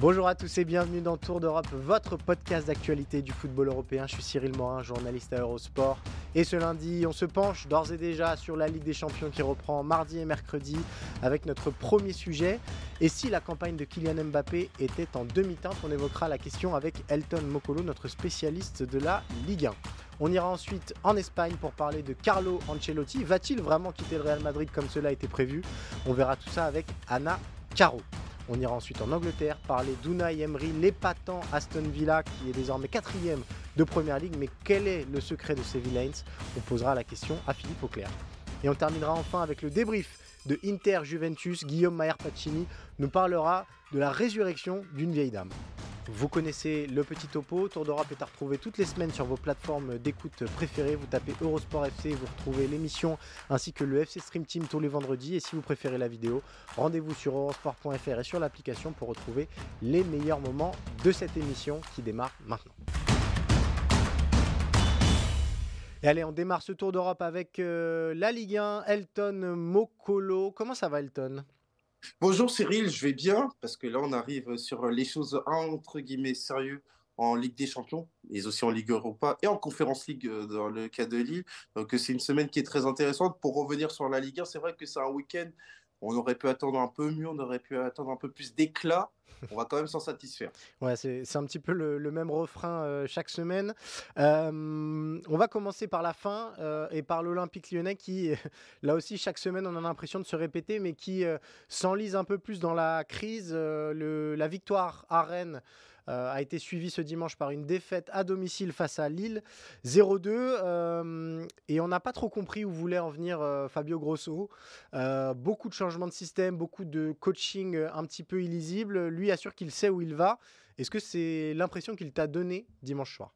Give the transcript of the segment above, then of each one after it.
Bonjour à tous et bienvenue dans Tour d'Europe, votre podcast d'actualité du football européen. Je suis Cyril Morin, journaliste à Eurosport. Et ce lundi, on se penche d'ores et déjà sur la Ligue des Champions qui reprend mardi et mercredi avec notre premier sujet. Et si la campagne de Kylian Mbappé était en demi-teinte, on évoquera la question avec Elton Mokolo, notre spécialiste de la Ligue 1. On ira ensuite en Espagne pour parler de Carlo Ancelotti. Va-t-il vraiment quitter le Real Madrid comme cela été prévu? On verra tout ça avec Anna Caro. On ira ensuite en Angleterre parler d'Unai Emery, l'épatant Aston Villa qui est désormais quatrième de Première Ligue. Mais quel est le secret de ces villains? On posera la question à Philippe Auclair. Et on terminera enfin avec le débrief de Inter Juventus. Guillaume Maher Pacini nous parlera de la résurrection d'une vieille dame. Vous connaissez le petit topo. Tour d'Europe est à retrouver toutes les semaines sur vos plateformes d'écoute préférées. Vous tapez Eurosport FC, vous retrouvez l'émission ainsi que le FC Stream Team tous les vendredis. Et si vous préférez la vidéo, rendez-vous sur eurosport.fr et sur l'application pour retrouver les meilleurs moments de cette émission qui démarre maintenant. Et allez, on démarre ce tour d'Europe avec euh, la Ligue 1, Elton Mokolo. Comment ça va, Elton? Bonjour Cyril, je vais bien parce que là on arrive sur les choses entre guillemets sérieux en Ligue des Champions, mais aussi en Ligue Europa et en Conférence League euh, dans le cas de Lille. Donc c'est une semaine qui est très intéressante. Pour revenir sur la Ligue 1, c'est vrai que c'est un week-end on aurait pu attendre un peu mieux, on aurait pu attendre un peu plus d'éclat. On va quand même s'en satisfaire. Ouais, c'est un petit peu le, même refrain euh, chaque semaine. Euh, on va commencer par la fin euh, et par l'Olympique lyonnais qui, là aussi, chaque semaine, on a l'impression de se répéter, mais qui s'enlise un peu plus dans la crise. Le, la victoire à Rennes a été suivi ce dimanche par une défaite à domicile face à Lille 0-2 euh, et on n'a pas trop compris où voulait en venir euh, Fabio Grosso. beaucoup de changements de système, beaucoup de coaching un petit peu illisible. Lui assure qu'il sait où il va. Est-ce que c'est l'impression qu'il t'a donné dimanche soir?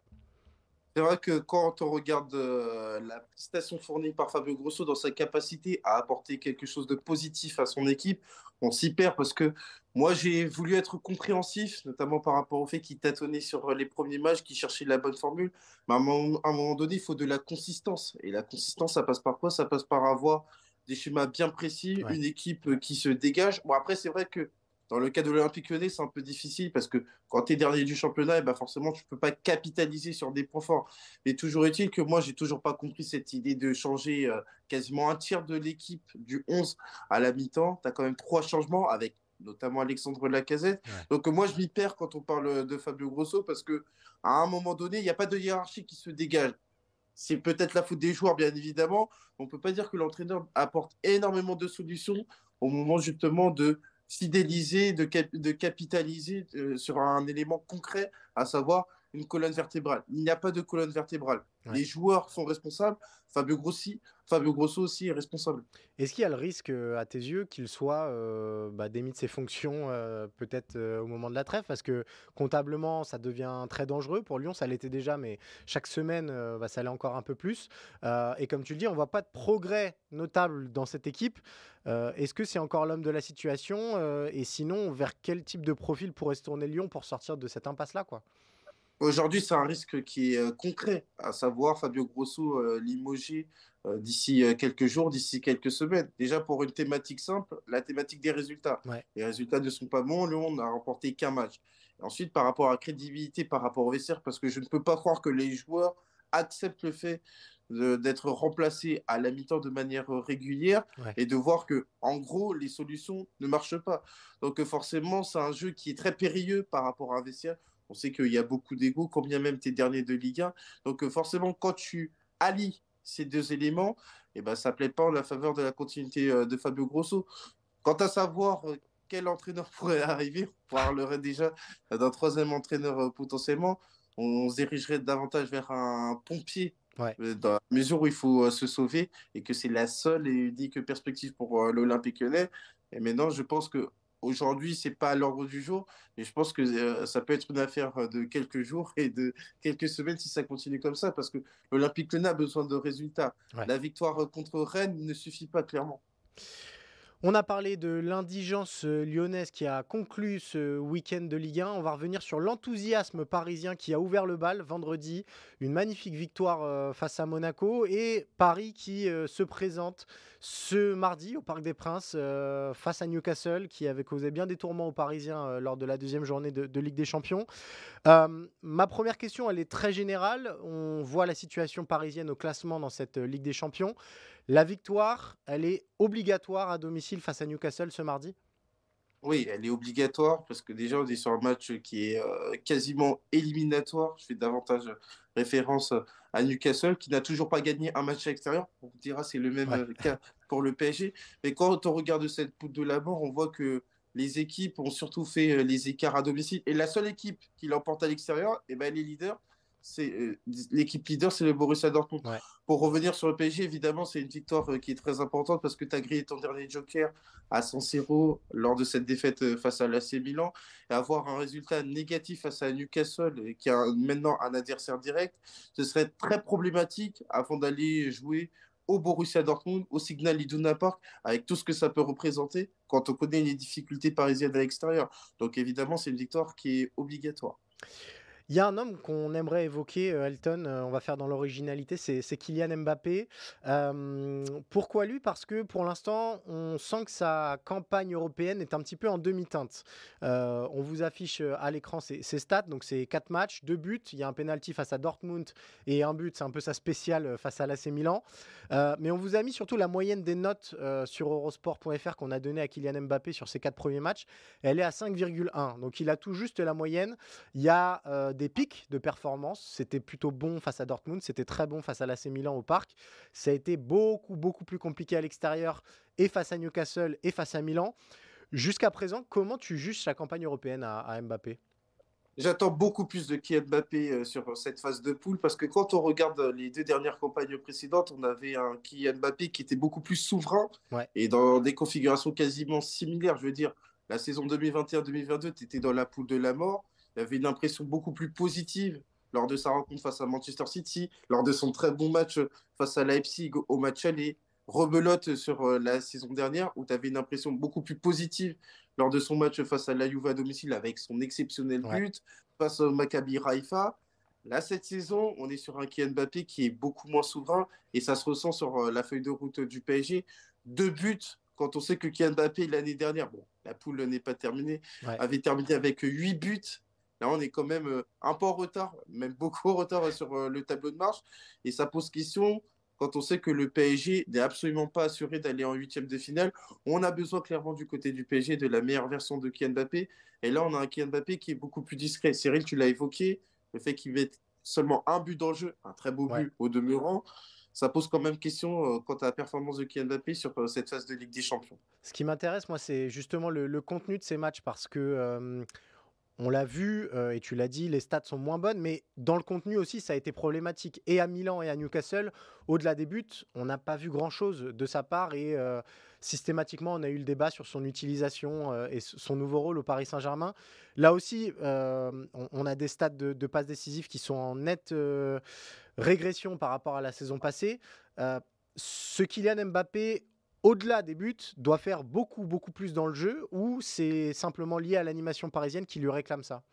C'est vrai que quand on regarde la prestation fournie par Fabio Grosso dans sa capacité à apporter quelque chose de positif à son équipe, on s'y perd parce que moi, j'ai voulu être compréhensif, notamment par rapport au fait qu'il tâtonnait sur les premiers matchs, qu'il cherchait la bonne formule. Mais à un, moment, donné, il faut de la consistance. Et la consistance, ça passe par quoi? Ça passe par avoir des schémas bien précis, une équipe qui se dégage. Bon, après, c'est vrai que dans le cas de l'Olympique Lyonnais, c'est un peu difficile parce que quand tu es dernier du championnat, et eh ben forcément, tu ne peux pas capitaliser sur des points forts. Mais toujours est-il que moi, j'ai toujours pas compris cette idée de changer euh, quasiment un tiers de l'équipe du 11 à la mi-temps. Tu as quand même trois changements avec notamment Alexandre Lacazette. Donc moi, je m'y perds quand on parle de Fabio Grosso parce que à un moment donné, il n'y a pas de hiérarchie qui se dégage. C'est peut-être la faute des joueurs, bien évidemment. On ne peut pas dire que l'entraîneur apporte énormément de solutions au moment justement de fidéliser, de, de capitaliser euh, sur un élément concret, à savoir une colonne vertébrale. Il n'y a pas de colonne vertébrale. Les joueurs sont responsables. Fabio, Grossi, Fabio Grosso aussi est responsable. Est-ce qu'il y a le risque, euh, à tes yeux, qu'il soit euh, bah, démis de ses fonctions euh, peut-être au moment de la trêve? Parce que comptablement, ça devient très dangereux. Pour Lyon, ça l'était déjà, mais chaque semaine, bah, ça l'est encore un peu plus. et comme tu le dis, on ne voit pas de progrès notable dans cette équipe. Est-ce que c'est encore l'homme de la situation Et sinon, vers quel type de profil pourrait se tourner Lyon pour sortir de cette impasse-là quoi? Aujourd'hui, c'est un risque qui est euh, concret, à savoir Fabio Grosso euh, limogé euh, d'ici quelques jours, d'ici quelques semaines. Déjà pour une thématique simple, la thématique des résultats. Les résultats ne sont pas bons. Lyon n'a remporté qu'un match. ensuite, par rapport à la crédibilité, par rapport au vestiaire, parce que je ne peux pas croire que les joueurs acceptent le fait d'être remplacés à la mi-temps de manière régulière et de voir que, en gros, les solutions ne marchent pas. Donc, forcément, c'est un jeu qui est très périlleux par rapport à un vestiaire on sait qu'il y a beaucoup d'ego, combien même tu es dernier de Ligue 1. Donc euh, forcément, quand tu allies ces deux éléments, eh ben, ça ne plaît pas en la faveur de la continuité euh, de Fabio Grosso. Quant à savoir euh, quel entraîneur pourrait arriver On parlerait déjà d'un troisième entraîneur potentiellement. On, se dirigerait davantage vers un pompier dans la mesure où il faut se sauver et que c'est la seule et unique perspective pour l'Olympique lyonnais. Et maintenant, je pense que Aujourd'hui, c'est pas à l'ordre du jour, mais je pense que euh, ça peut être une affaire de quelques jours et de quelques semaines si ça continue comme ça, parce que l'Olympique Lyonnais a besoin de résultats. La victoire contre Rennes ne suffit pas clairement. On a parlé de l'indigence euh, lyonnaise qui a conclu ce week-end de Ligue 1. On va revenir sur l'enthousiasme parisien qui a ouvert le bal vendredi. Une magnifique victoire euh, face à Monaco et Paris qui euh, se présente ce mardi au Parc des Princes face à Newcastle qui avait causé bien des tourments aux Parisiens lors de la deuxième journée de, Ligue des Champions. ma première question, elle est très générale. On voit la situation parisienne au classement dans cette Ligue des Champions. La victoire, elle est obligatoire à domicile face à Newcastle ce mardi? Oui, elle est obligatoire parce que déjà on est sur un match qui est euh, quasiment éliminatoire. Je fais davantage référence à Newcastle qui n'a toujours pas gagné un match à l'extérieur. On dira c'est le même euh, cas pour le PSG. Mais quand on regarde cette poule de la mort, on voit que les équipes ont surtout fait euh, les écarts à domicile. Et la seule équipe qui l'emporte à l'extérieur, eh ben, elle est leader c'est euh, l'équipe leader, c'est le Borussia Dortmund. Pour revenir sur le PSG, évidemment, c'est une victoire euh, qui est très importante parce que tu as grillé ton dernier joker à San Siro lors de cette défaite euh, face à l'AC Milan et avoir un résultat négatif face à Newcastle qui a maintenant un adversaire direct, ce serait très problématique avant d'aller jouer au Borussia Dortmund, au Signal Iduna Park, avec tout ce que ça peut représenter quand on connaît les difficultés parisiennes à l'extérieur. Donc évidemment, c'est une victoire qui est obligatoire. Il y a un homme qu'on aimerait évoquer, euh, Elton, euh, on va faire dans l'originalité, c'est Kylian Mbappé. Euh, pourquoi lui? Parce que pour l'instant, on sent que sa campagne européenne est un petit peu en demi-teinte. on vous affiche à l'écran ses, stats, donc c'est 4 matchs, 2 buts, il y a un penalty face à Dortmund et un but, c'est un peu sa spéciale face à l'AC Milan. mais on vous a mis surtout la moyenne des notes sur eurosport.fr qu'on a donné à Kylian Mbappé sur ses 4 premiers matchs. Elle est à 5,1, donc il a tout juste la moyenne. Il y a des pics de performance. C'était plutôt bon face à Dortmund, c'était très bon face à l'AC Milan au parc. Ça a été beaucoup, beaucoup plus compliqué à l'extérieur et face à Newcastle et face à Milan. Jusqu'à présent, comment tu juges la campagne européenne à, Mbappé? J'attends beaucoup plus de Kylian Mbappé euh, sur cette phase de poule parce que quand on regarde les deux dernières campagnes précédentes, on avait un Kylian Mbappé qui était beaucoup plus souverain et dans des configurations quasiment similaires. Je veux dire, la saison 2021-2022, tu étais dans la poule de la mort. Il avait une impression beaucoup plus positive lors de sa rencontre face à Manchester City, lors de son très bon match face à Leipzig au match aller, rebelote sur euh, la saison dernière où tu avais une impression beaucoup plus positive lors de son match face à la Juve à domicile avec son exceptionnel but face au Maccabi Raifa. Là, cette saison, on est sur un Kylian Mbappé qui est beaucoup moins souverain et ça se ressent sur euh, la feuille de route du PSG. Deux buts quand on sait que Kylian Mbappé, l'année dernière, bon, la poule n'est pas terminée, avait terminé avec huit buts Là, on est quand même euh, un peu en retard, même beaucoup en retard sur euh, le tableau de marche. Et ça pose question quand on sait que le PSG n'est absolument pas assuré d'aller en huitième de finale. On a besoin clairement du côté du PSG de la meilleure version de Kylian Mbappé. Et là, on a un Kylian Mbappé qui est beaucoup plus discret. Cyril, tu l'as évoqué, le fait qu'il mette seulement un but dans le jeu, un très beau but au demeurant ça pose quand même question euh, quant à la performance de Kylian Mbappé sur cette phase de Ligue des Champions. Ce qui m'intéresse, moi, c'est justement le, contenu de ces matchs parce que on l'a vu, euh, et tu l'as dit, les stats sont moins bonnes, mais dans le contenu aussi, ça a été problématique. Et à Milan et à Newcastle, au-delà des buts, on n'a pas vu grand-chose de sa part. Et euh, systématiquement, on a eu le débat sur son utilisation euh, et son nouveau rôle au Paris Saint-Germain. Là aussi, on, a des stats de, de, passes décisives qui sont en nette régression par rapport à la saison passée. ce Kylian Mbappé, au-delà des buts, doit faire beaucoup, beaucoup plus dans le jeu ou c'est simplement lié à l'animation parisienne qui lui réclame ça?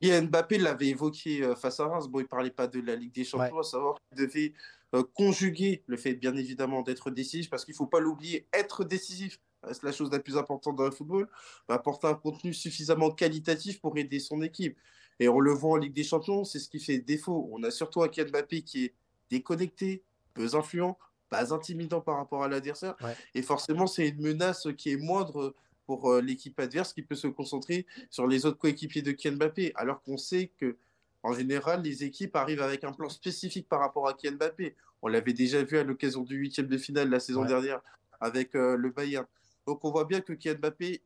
Et Mbappé l'avait évoqué euh, face à Reims. Bon, il ne parlait pas de la Ligue des Champions, à savoir qu'il devait euh, conjuguer le fait, bien évidemment, d'être décisif, parce qu'il ne faut pas l'oublier, être décisif, c'est la chose la plus importante dans le football, apporter un contenu suffisamment qualitatif pour aider son équipe. Et on le voit en Ligue des Champions, c'est ce qui fait défaut. On a surtout un Mbappé qui est déconnecté, peu influent, pas intimidant par rapport à l'adversaire. Et forcément, c'est une menace qui est moindre pour euh, l'équipe adverse qui peut se concentrer sur les autres coéquipiers de Kian Mbappé. Alors qu'on sait que, en général, les équipes arrivent avec un plan spécifique par rapport à Kian Mbappé. On l'avait déjà vu à l'occasion du huitième de finale la saison dernière avec euh, le Bayern. Donc on voit bien que Kian Mbappé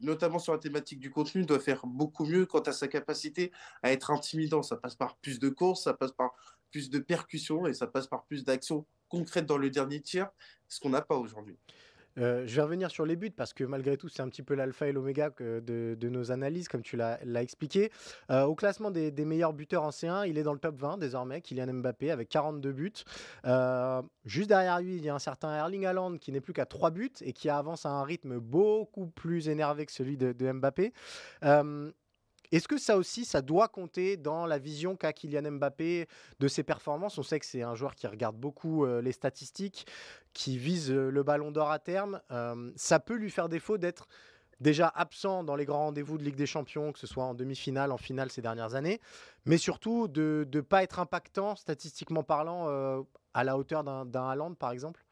notamment sur la thématique du contenu, doit faire beaucoup mieux quant à sa capacité à être intimidant. Ça passe par plus de courses, ça passe par plus de percussions et ça passe par plus d'actions concrètes dans le dernier tiers, ce qu'on n'a pas aujourd'hui. Euh, je vais revenir sur les buts parce que malgré tout, c'est un petit peu l'alpha et l'oméga de, nos analyses, comme tu l'as expliqué. Euh, au classement des, meilleurs buteurs en C1, il est dans le top 20 désormais, Kylian Mbappé, avec 42 buts. Euh, juste derrière lui, il y a un certain Erling Haaland qui n'est plus qu'à 3 buts et qui avance à un rythme beaucoup plus énervé que celui de Mbappé. Est-ce que ça aussi, ça doit compter dans la vision qu'a Kylian Mbappé de ses performances? On sait que c'est un joueur qui regarde beaucoup euh, les statistiques, qui vise euh, le ballon d'or à terme. Euh, ça peut lui faire défaut d'être déjà absent dans les grands rendez-vous de Ligue des Champions, que ce soit en demi-finale, en finale ces dernières années, mais surtout de ne pas être impactant, statistiquement parlant, à la hauteur d'un Haaland, par exemple?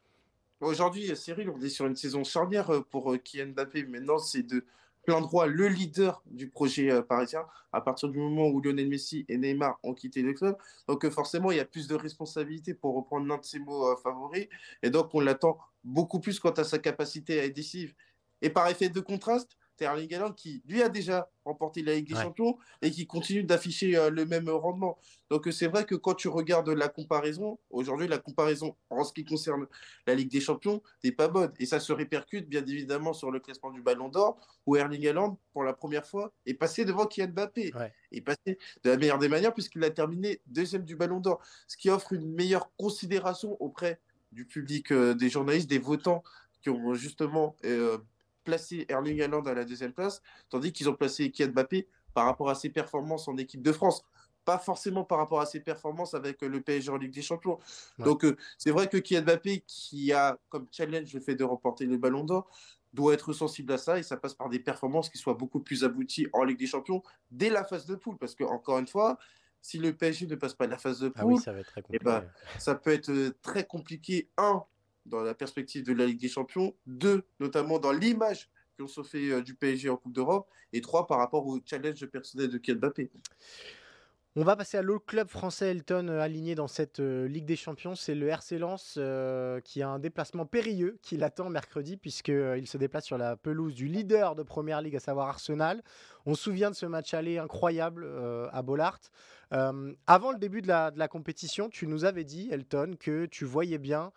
Aujourd'hui, Cyril, on est sur une saison charnière pour Kylian Mbappé. Maintenant, c'est de plein droit le leader du projet euh, parisien à partir du moment où Lionel Messi et Neymar ont quitté le club. Donc euh, forcément, il y a plus de responsabilités pour reprendre l'un de ses mots euh, favoris. Et donc, on l'attend beaucoup plus quant à sa capacité à être décisive. Et par effet de contraste, Erling Haaland qui, lui, a déjà remporté la Ligue des Champions et qui continue d'afficher euh, le même rendement. Donc, euh, c'est vrai que quand tu regardes la comparaison, aujourd'hui, la comparaison en ce qui concerne la Ligue des Champions n'est pas bonne. Et ça se répercute, bien évidemment, sur le classement du Ballon d'Or, où Erling Haaland, pour la première fois, est passé devant Kylian Mbappé. Ouais. Est passé de la meilleure des manières, puisqu'il a terminé deuxième du Ballon d'Or. Ce qui offre une meilleure considération auprès du public, euh, des journalistes, des votants qui ont justement placé Erling Haaland à la deuxième place, tandis qu'ils ont placé Kylian Mbappé par rapport à ses performances en équipe de France. Pas forcément par rapport à ses performances avec le PSG en Ligue des Champions. Donc, euh, c'est vrai que Kylian Mbappé, qui a comme challenge le fait de remporter le ballon d'or, doit être sensible à ça et ça passe par des performances qui soient beaucoup plus abouties en Ligue des Champions dès la phase de poule. Parce que, encore une fois, si le PSG ne passe pas la phase de ah poule, ça, va être très eh ben, ça peut être euh, très compliqué. Un, dans la perspective de la Ligue des Champions, deux, notamment dans l'image qu'on se fait euh, du PSG en Coupe d'Europe, et trois, par rapport au challenge personnel de Kylian Mbappé. On va passer à l'autre club français Elton euh, aligné dans cette euh, Ligue des Champions. C'est le RC Lens qui a un déplacement périlleux qui l'attend mercredi puisqu'il se déplace sur la pelouse du leader de Première Ligue, à savoir Arsenal. On se souvient de ce match aller incroyable à Bollard. avant le début de la, compétition, tu nous avais dit, Elton, que tu voyais bien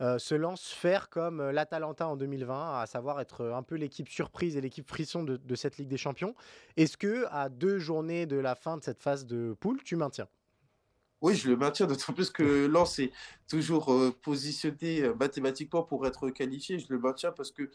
euh, se lance faire comme euh, l'Atalanta en 2020, à savoir être euh, un peu l'équipe surprise et l'équipe frisson de, cette Ligue des Champions. Est-ce que à deux journées de la fin de cette phase de poule, tu maintiens? Oui, je le maintiens, d'autant plus que Lens est toujours positionné mathématiquement pour être qualifié. Je le maintiens parce qu'il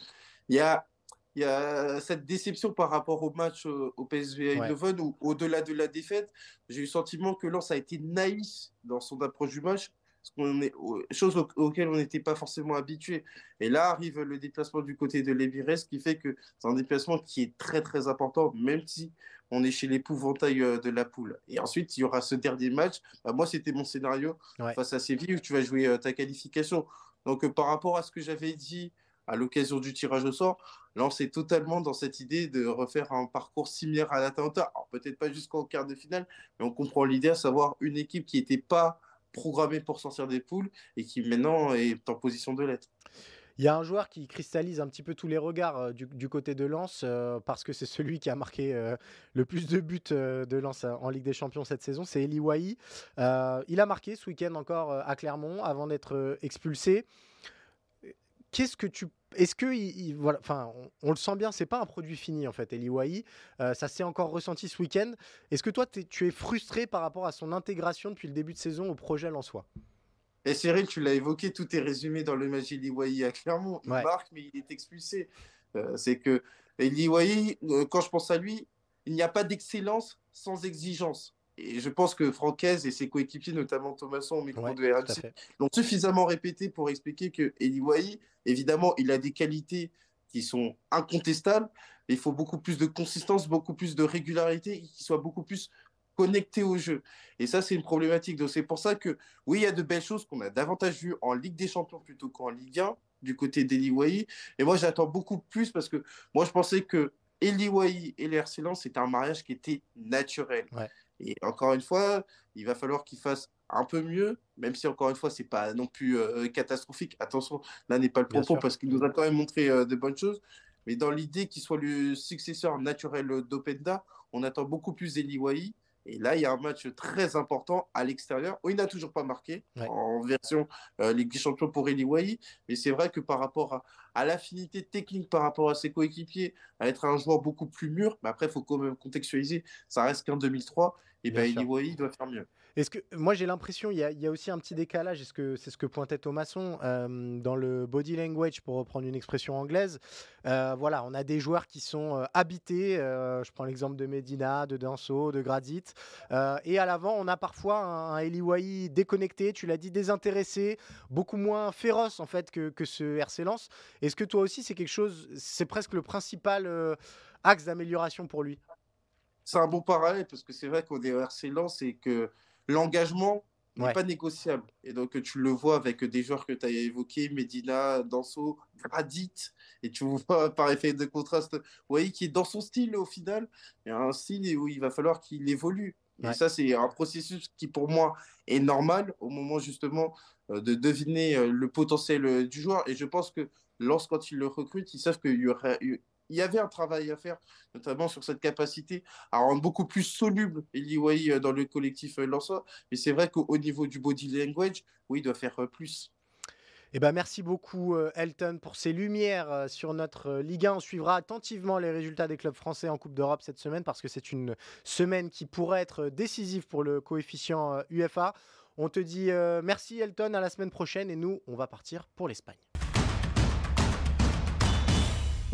y a, y a cette déception par rapport au match au PSV Eindhoven où, au-delà de la défaite, j'ai eu le sentiment que Lens a été naïf dans son approche du match est, chose auxquelles on n'était pas forcément habitué. Et là arrive le déplacement du côté de l'Ebirès, ce qui fait que c'est un déplacement qui est très très important, même si on est chez l'épouvantail euh, de la poule. Et ensuite, il y aura ce dernier match. Bah, moi, c'était mon scénario face à Séville où tu vas jouer euh, ta qualification. Donc, euh, par rapport à ce que j'avais dit à l'occasion du tirage au sort, là, on s'est totalement dans cette idée de refaire un parcours similaire à l'Atalanta. Alors, peut-être pas jusqu'en quart de finale, mais on comprend l'idée à savoir une équipe qui n'était pas programmé pour sortir des poules et qui maintenant est en position de l'être. Il y a un joueur qui cristallise un petit peu tous les regards euh, du, côté de Lens euh, parce que c'est celui qui a marqué euh, le plus de buts de Lens en Ligue des Champions cette saison, c'est Eli Wahi. il a marqué ce week-end encore à Clermont avant d'être expulsé. Qu'est-ce que tu est-ce que voilà, enfin, on, le sent bien, c'est pas un produit fini en fait, Eli Wahi. Euh, ça s'est encore ressenti ce week-end. Est-ce que toi, tu es frustré par rapport à son intégration depuis le début de saison au projet soi? Et Cyril, tu l'as évoqué, tout est résumé dans le magie Eli Wahi à Clermont. Il marque, mais il est expulsé. Euh, c'est que Eli Wahi, euh, quand je pense à lui, il n'y a pas d'excellence sans exigence. Et je pense que Francaise et ses coéquipiers, notamment Thomasson au micro de RMC, l'ont suffisamment répété pour expliquer que Eli Wahi, évidemment, il a des qualités qui sont incontestables, mais il faut beaucoup plus de consistance, beaucoup plus de régularité, qu'il soit beaucoup plus connecté au jeu. Et ça, c'est une problématique. Donc, c'est pour ça que, oui, il y a de belles choses qu'on a davantage vues en Ligue des Champions plutôt qu'en Ligue 1, du côté d'Eli Wahi. Et moi, j'attends beaucoup plus parce que moi, je pensais que Eli Wahi et l'RC c'était un mariage qui était naturel. Ouais. Et encore une fois, il va falloir qu'il fasse un peu mieux, même si encore une fois, c'est pas non plus euh, catastrophique. Attention, là n'est pas le propos parce qu'il nous a quand même montré euh, de bonnes choses. Mais dans l'idée qu'il soit le successeur naturel d'Openda, on attend beaucoup plus d'Eliwai. Et là, il y a un match très important à l'extérieur où il n'a toujours pas marqué en version euh, Ligue des Champions pour Eliwai. Mais c'est vrai que par rapport à, à l'affinité technique par rapport à ses coéquipiers, à être un joueur beaucoup plus mûr, mais après, il faut quand même contextualiser, ça reste qu'en 2003, et bien, Eliwai doit faire mieux. Est-ce que moi j'ai l'impression il y, a aussi un petit décalage. Est-ce que c'est ce que pointait Thomasson euh, dans le body language pour reprendre une expression anglaise. Voilà, on a des joueurs qui sont euh, habités. je prends l'exemple de Medina, de Danso, de Gradit. et à l'avant, on a parfois un, un Eliwai déconnecté. Tu l'as dit, désintéressé, beaucoup moins féroce en fait que, que ce RC Lens. Est-ce que toi aussi c'est quelque chose, c'est presque le principal axe d'amélioration pour lui? C'est un bon parallèle parce que c'est vrai qu'on est RC Lens et que l'engagement n'est pas négociable. Et donc, tu le vois avec des joueurs que tu as évoqués, Medina, Danso, Gradit, et tu vois par effet de contraste, voyez, qui est dans son style au final, il y a un style où il va falloir qu'il évolue. Et ça, c'est un processus qui, pour moi, est normal au moment justement euh, de deviner euh, le potentiel euh, du joueur. Et je pense que lorsqu'ils le recrutent, ils savent qu'il y aura, il y avait un travail à faire, notamment sur cette capacité à rendre beaucoup plus soluble Eliway euh, dans le collectif euh, Lançois. Mais c'est vrai qu'au niveau du body language, oui, il doit faire euh, plus. Eh ben, merci beaucoup Elton pour ces lumières sur notre Ligue 1. On suivra attentivement les résultats des clubs français en Coupe d'Europe cette semaine parce que c'est une semaine qui pourrait être décisive pour le coefficient UFA. On te dit merci Elton, à la semaine prochaine et nous, on va partir pour l'Espagne.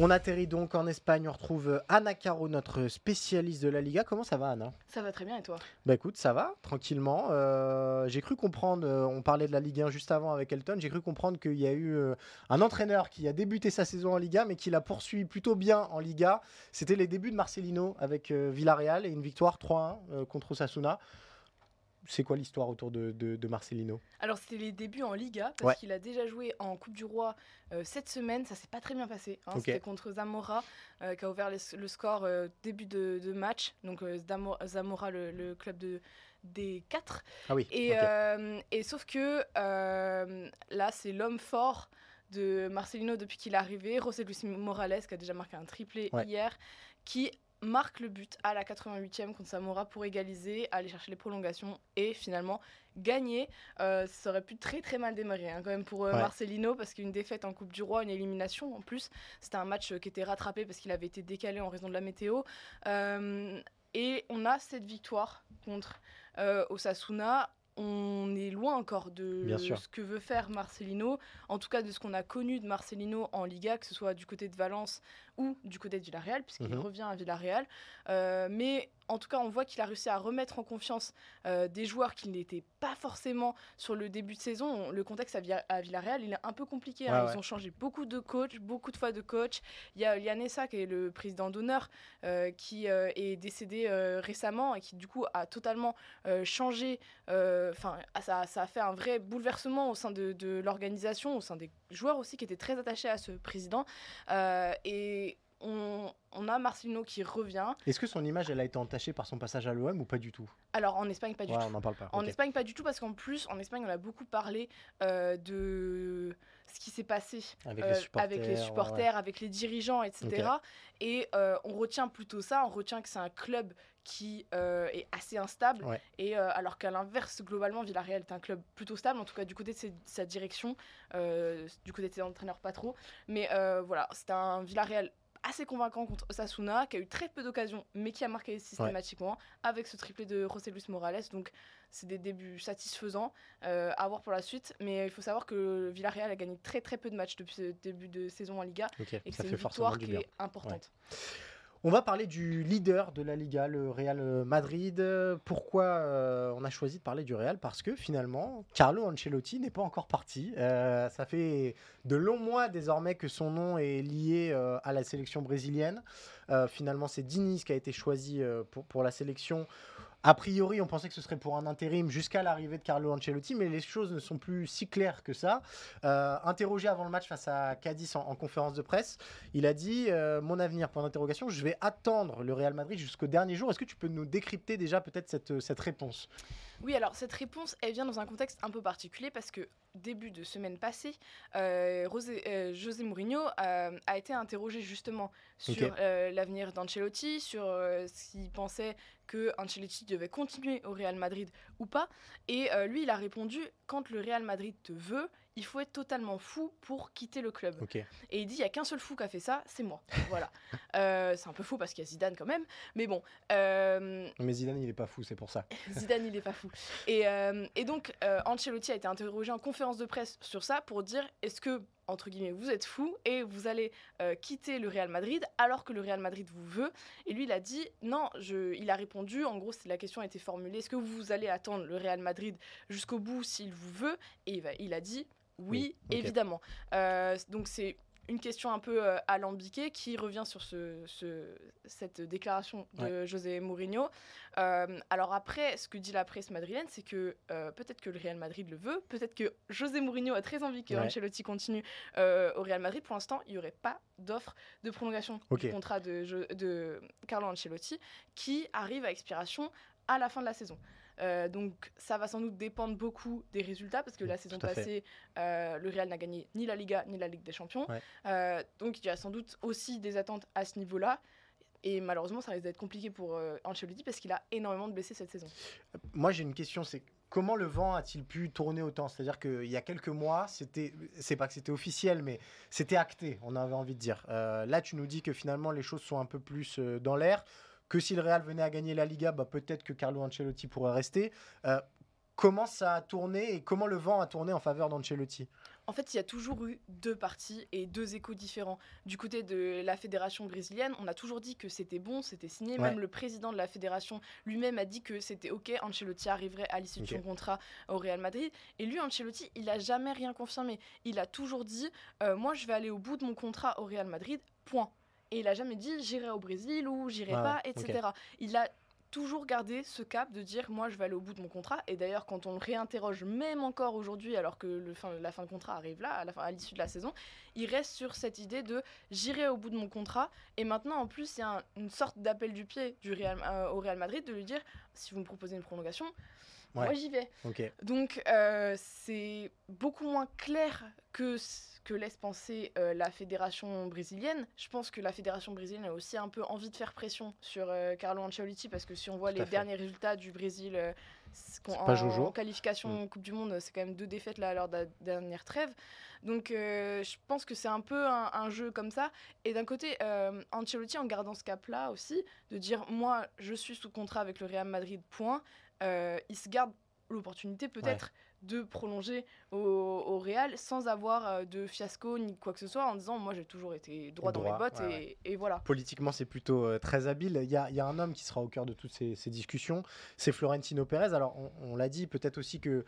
On atterrit donc en Espagne, on retrouve euh, Anna Caro, notre spécialiste de la Liga. Comment ça va Anna Ça va très bien et toi? Bah écoute, ça va, tranquillement. Euh, j'ai cru comprendre, euh, on parlait de la Ligue 1 juste avant avec Elton, j'ai cru comprendre qu'il y a eu un entraîneur qui a débuté sa saison en Liga mais qui l'a poursuivi plutôt bien en Liga. C'était les débuts de Marcelino avec Villarreal et une victoire 3-1 contre Osasuna. C'est quoi l'histoire autour de, Marcelino? Alors, c'était les débuts en Liga, parce qu'il a déjà joué en Coupe du Roi euh, cette semaine. Ça s'est pas très bien passé. Hein. C'était contre Zamora, euh, qui a ouvert le score euh, début de, match. Donc, Zamora, le, club de, des 4. Ah oui. Et, et sauf que là, c'est l'homme fort de Marcelino depuis qu'il est arrivé, José Luis Morales, qui a déjà marqué un triplé hier, qui marque le but à la 88e contre Samora pour égaliser, aller chercher les prolongations et finalement gagner. Euh, ça aurait pu très très mal démarrer hein, quand même pour euh, Marcelino parce qu'une défaite en Coupe du Roi, une élimination en plus, c'était un match qui était rattrapé parce qu'il avait été décalé en raison de la météo. Euh, et on a cette victoire contre Osasuna on est loin encore de ce que veut faire Marcelino, en tout cas de ce qu'on a connu de Marcelino en Liga, que ce soit du côté de Valence ou du côté de Villarreal, puisqu'il mhm. revient à Villarreal. mais en tout cas, on voit qu'il a réussi à remettre en confiance euh, des joueurs qui n'étaient pas forcément sur le début de saison. Le contexte à, Villarreal, il est un peu compliqué. Hein. Ils ont changé beaucoup de coachs, beaucoup de fois de coach. Il y a Lianessa, qui est le président d'honneur, euh, qui euh, est décédé récemment et qui, du coup, a totalement changé. Enfin, ça, ça, a fait un vrai bouleversement au sein de, de l'organisation, au sein des joueurs aussi qui étaient très attachés à ce président. et on, a Marcelino qui revient. Est-ce que son image elle a été entachée par son passage à l'OM ou pas du tout? Alors en Espagne pas du tout. On en parle pas. En Espagne pas du tout parce qu'en plus en Espagne on a beaucoup parlé euh, de ce qui s'est passé avec, les euh, supporters, avec les, dirigeants, etc. Et euh, on retient plutôt ça, on retient que c'est un club qui est assez instable. Et alors qu'à l'inverse, globalement, Villarreal est un club plutôt stable, en tout cas du côté de sa direction, du côté de ses entraîneurs pas trop. Mais voilà, c'est un Villarreal assez convaincant contre Osasuna, qui a eu très peu d'occasions, mais qui a marqué systématiquement avec ce triplé de José Luis Morales. Donc, c'est des débuts satisfaisants euh, à voir pour la suite. Mais il faut savoir que Villarreal a gagné très très peu de matchs depuis ce début de saison en Liga et que c'est une victoire qui est importante. On va parler du leader de la Liga, le Real Madrid. Pourquoi euh, on a choisi de parler du Real? Parce que finalement, Carlo Ancelotti n'est pas encore parti. Euh, ça fait de longs mois désormais que son nom est lié euh, à la sélection brésilienne. finalement, c'est Diniz qui a été choisi pour, pour la sélection A priori, on pensait que ce serait pour un intérim jusqu'à l'arrivée de Carlo Ancelotti, mais les choses ne sont plus si claires que ça. Euh, interrogé avant le match face à Cadiz en, conférence de presse, il a dit euh, Mon avenir, point d'interrogation, je vais attendre le Real Madrid jusqu'au dernier jour. Est-ce que tu peux nous décrypter déjà peut-être cette, cette réponse? Oui, alors cette réponse, elle vient dans un contexte un peu particulier parce que début de semaine passée, euh, José Mourinho a été interrogé justement sur l'avenir d'Ancelotti, sur s'il pensait que Ancelotti devait continuer au Real Madrid ou pas. Et euh, lui, il a répondu quand le Real Madrid te veut, il faut être totalement fou pour quitter le club. Et il dit il y a qu'un seul fou qui a fait ça, c'est moi. voilà. Euh, c'est un peu fou parce qu'il y a Zidane quand même, mais bon. Euh, mais Zidane, il est pas fou, c'est pour ça. Zidane, il est pas fou. Et, et donc Ancelotti a été interrogé en conférence de presse sur ça pour dire est-ce que entre guillemets, vous êtes fou et vous allez euh, quitter le Real Madrid alors que le Real Madrid vous veut. Et lui, il a dit non, je, il a répondu, en gros, la question a été formulée, est-ce que vous allez attendre le Real Madrid jusqu'au bout s'il vous veut? Et il, a dit oui, évidemment. Euh, donc c'est une question un peu euh, alambiquée qui revient sur ce, cette déclaration de José Mourinho. Euh, alors après, ce que dit la presse madrilène, c'est que euh, peut-être que le Real Madrid le veut, peut-être que José Mourinho a très envie que Ancelotti continue au Real Madrid. Pour l'instant, il n'y aurait pas d'offre de prolongation du contrat de, de Carlo Ancelotti qui arrive à expiration à la fin de la saison. Euh, donc ça va sans doute dépendre beaucoup des résultats parce que la saison passée, euh, le Real n'a gagné ni la Liga ni la Ligue des Champions. Euh, donc il y a sans doute aussi des attentes à ce niveau-là. Et malheureusement, ça risque d'être compliqué pour Ancelotti parce qu'il a énormément de blessés cette saison. Moi, j'ai une question, c'est comment le vent a-t-il pu tourner autant? C'est-à-dire qu'il y a quelques mois, c'était, c'est pas que c'était officiel, mais c'était acté, on avait envie de dire. là, tu nous dis que finalement, les choses sont un peu plus dans l'air que si le Real venait à gagner la Liga, bah, peut-être que Carlo Ancelotti pourrait rester. Euh, comment ça a tourné et comment le vent a tourné en faveur d'Ancelotti? En fait, il y a toujours eu deux parties et deux échos différents. Du côté de la fédération brésilienne, on a toujours dit que c'était bon, c'était signé. Même le président de la fédération lui-même a dit que c'était OK, Ancelotti arriverait à l'issue de son contrat au Real Madrid. Et lui, Ancelotti, il n'a jamais rien confirmé. Il a toujours dit euh, Moi, je vais aller au bout de mon contrat au Real Madrid, point. Et il a jamais dit j'irai au Brésil ou j'irai pas, etc. Il a toujours gardé ce cap de dire moi je vais aller au bout de mon contrat. Et d'ailleurs quand on le réinterroge même encore aujourd'hui alors que le fin, la fin de contrat arrive là à l'issue de la saison il reste sur cette idée de j'irai au bout de mon contrat. Et maintenant en plus il y a une sorte d'appel du pied du Real, euh, au Real Madrid de lui dire si vous me proposez une prolongation moi j'y vais donc euh, c'est beaucoup moins clair que que laisse penser euh, la fédération brésilienne. Je pense que la fédération brésilienne a aussi un peu envie de faire pression sur euh, Carlo Ancelotti parce que si on voit les derniers résultats du Brésil euh, en, qualification mm. Coupe du Monde, c'est quand même deux défaites là lors de la dernière trêve. Donc je pense que c'est un peu un, jeu comme ça. Et d'un côté, Ancelotti en gardant ce cap-là aussi, de dire moi je suis sous contrat avec le Real Madrid, point, il se garde l'opportunité peut-être de prolonger au, Real sans avoir euh, de fiasco ni quoi que ce soit en disant moi j'ai toujours été droit, dans mes bottes et, voilà. Politiquement c'est plutôt euh, très habile. Il y a, un homme qui sera au cœur de toutes ces, discussions, c'est Florentino Pérez. Alors on, l'a dit peut-être aussi que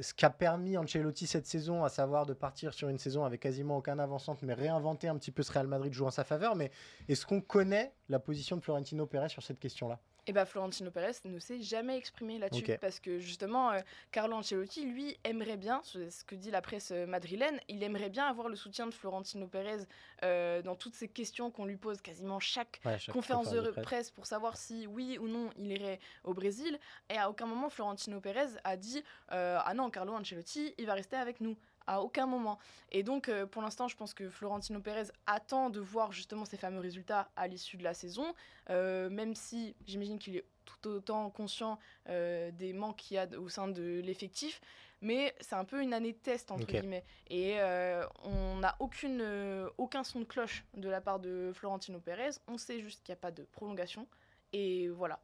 ce qu'a permis Ancelotti cette saison, à savoir de partir sur une saison avec quasiment aucun avancante, mais réinventer un petit peu ce Real Madrid joue en sa faveur. Mais est-ce qu'on connaît la position de Florentino Pérez sur cette question-là? Et bah Florentino Pérez ne s'est jamais exprimé là-dessus parce que justement euh, Carlo Ancelotti lui aimerait bien ce que dit la presse euh, madrilène il aimerait bien avoir le soutien de Florentino Pérez euh, dans toutes ces questions qu'on lui pose quasiment chaque, conférence de, presse. pour savoir si oui ou non il irait au Brésil. Et à aucun moment Florentino Pérez a dit ah non Carlo Ancelotti il va rester avec nous à aucun moment. Et donc, euh, pour l'instant, je pense que Florentino Pérez attend de voir justement ces fameux résultats à l'issue de la saison, euh, même si j'imagine qu'il est tout autant conscient euh, des manques qu'il y a au sein de l'effectif. Mais c'est un peu une année de test, entre guillemets. Et on n'a aucune, aucun son de cloche de la part de Florentino Pérez. On sait juste qu'il n'y a pas de prolongation. Et voilà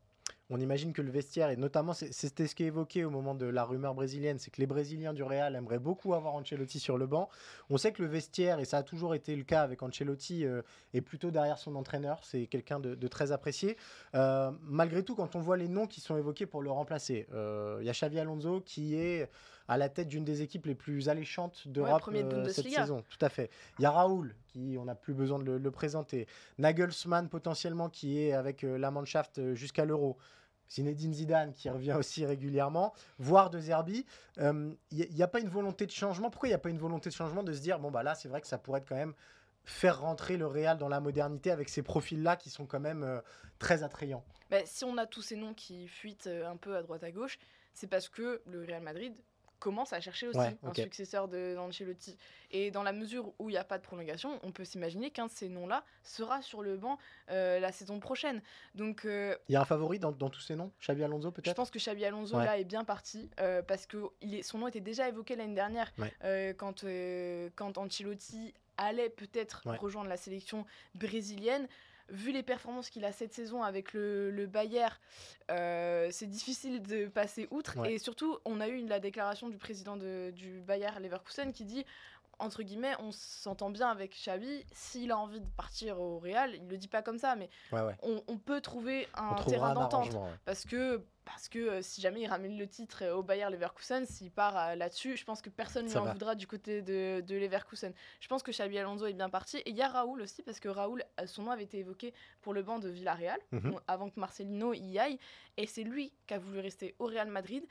on imagine que le vestiaire, et notamment c'était ce qui est évoqué au moment de la rumeur brésilienne, c'est que les Brésiliens du Real aimeraient beaucoup avoir Ancelotti sur le banc. On sait que le vestiaire, et ça a toujours été le cas avec Ancelotti, euh, est plutôt derrière son entraîneur. C'est quelqu'un de, très apprécié. Euh, malgré tout, quand on voit les noms qui sont évoqués pour le remplacer, il euh, y a Xavi Alonso qui est à la tête d'une des équipes les plus alléchantes d'Europe cette saison. Tout à fait. Il y a Raoul, qui on n'a plus besoin de le, le, présenter. Nagelsmann potentiellement qui est avec la Mannschaft jusqu'à l'Euro. Zinedine Zidane qui revient aussi régulièrement, voire de Zerbi. Il n'y a, pas une volonté de changement? Pourquoi il n'y a pas une volonté de changement de se dire bon bah là c'est vrai que ça pourrait être quand même faire rentrer le Real dans la modernité avec ces profils-là qui sont quand même euh, très attrayants? Bah, Si on a tous ces noms qui fuitent euh, un peu à droite à gauche, c'est parce que le Real Madrid commence à chercher aussi un successeur d'Ancelotti. Et dans la mesure où il n'y a pas de prolongation, on peut s'imaginer qu'un de ces noms-là sera sur le banc euh, la saison prochaine. Donc il y a un favori dans, tous ces noms? Xabi Alonso peut-être? Je pense que Xabi Alonso là est bien parti parce que il est, son nom était déjà évoqué l'année dernière quand, quand Ancelotti allait peut-être rejoindre la sélection brésilienne. Vu les performances qu'il a cette saison avec le, le Bayern, euh, c'est difficile de passer outre. Et surtout, on a eu la déclaration du président de, du Bayern Leverkusen qui dit entre guillemets, on s'entend bien avec Xavi. S'il a envie de partir au Real, il le dit pas comme ça, mais On, peut trouver un terrain d'entente. Parce que parce que euh, si jamais il ramène le titre euh, au Bayer Leverkusen, s'il part euh, là-dessus, je pense que personne ne en voudra du côté de, de, Leverkusen. Je pense que Xabi Alonso est bien parti. Et il y a Raoul aussi, parce que Raoul, son nom avait été évoqué pour le banc de Villarreal, mhm. avant que Marcelino y aille. Et c'est lui qui a voulu rester au Real Madrid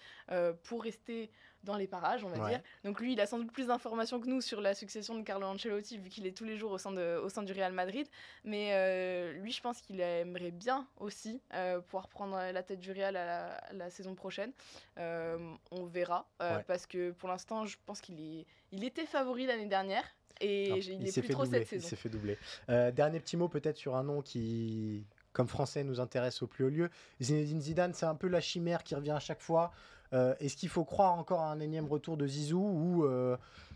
pour rester dans les parages, on va dire. Donc lui, il a sans doute plus d'informations que nous sur la succession de Carlo Ancelotti, vu qu'il est tous les jours au sein, de, au sein du Real Madrid. Mais lui, je pense qu'il aimerait bien aussi pouvoir prendre la tête du Real à la la, saison prochaine. Euh, on verra. Euh, parce que pour l'instant, je pense qu'il est, il était favori l'année dernière. Et il, n'est plus trop cette saison. Il s'est fait doubler. Euh, dernier petit mot peut-être sur un nom qui, comme français, nous intéresse au plus haut lieu. Zinedine Zidane, c'est un peu la chimère qui revient à chaque fois. Est-ce qu'il faut croire encore à un énième retour de Zizou ou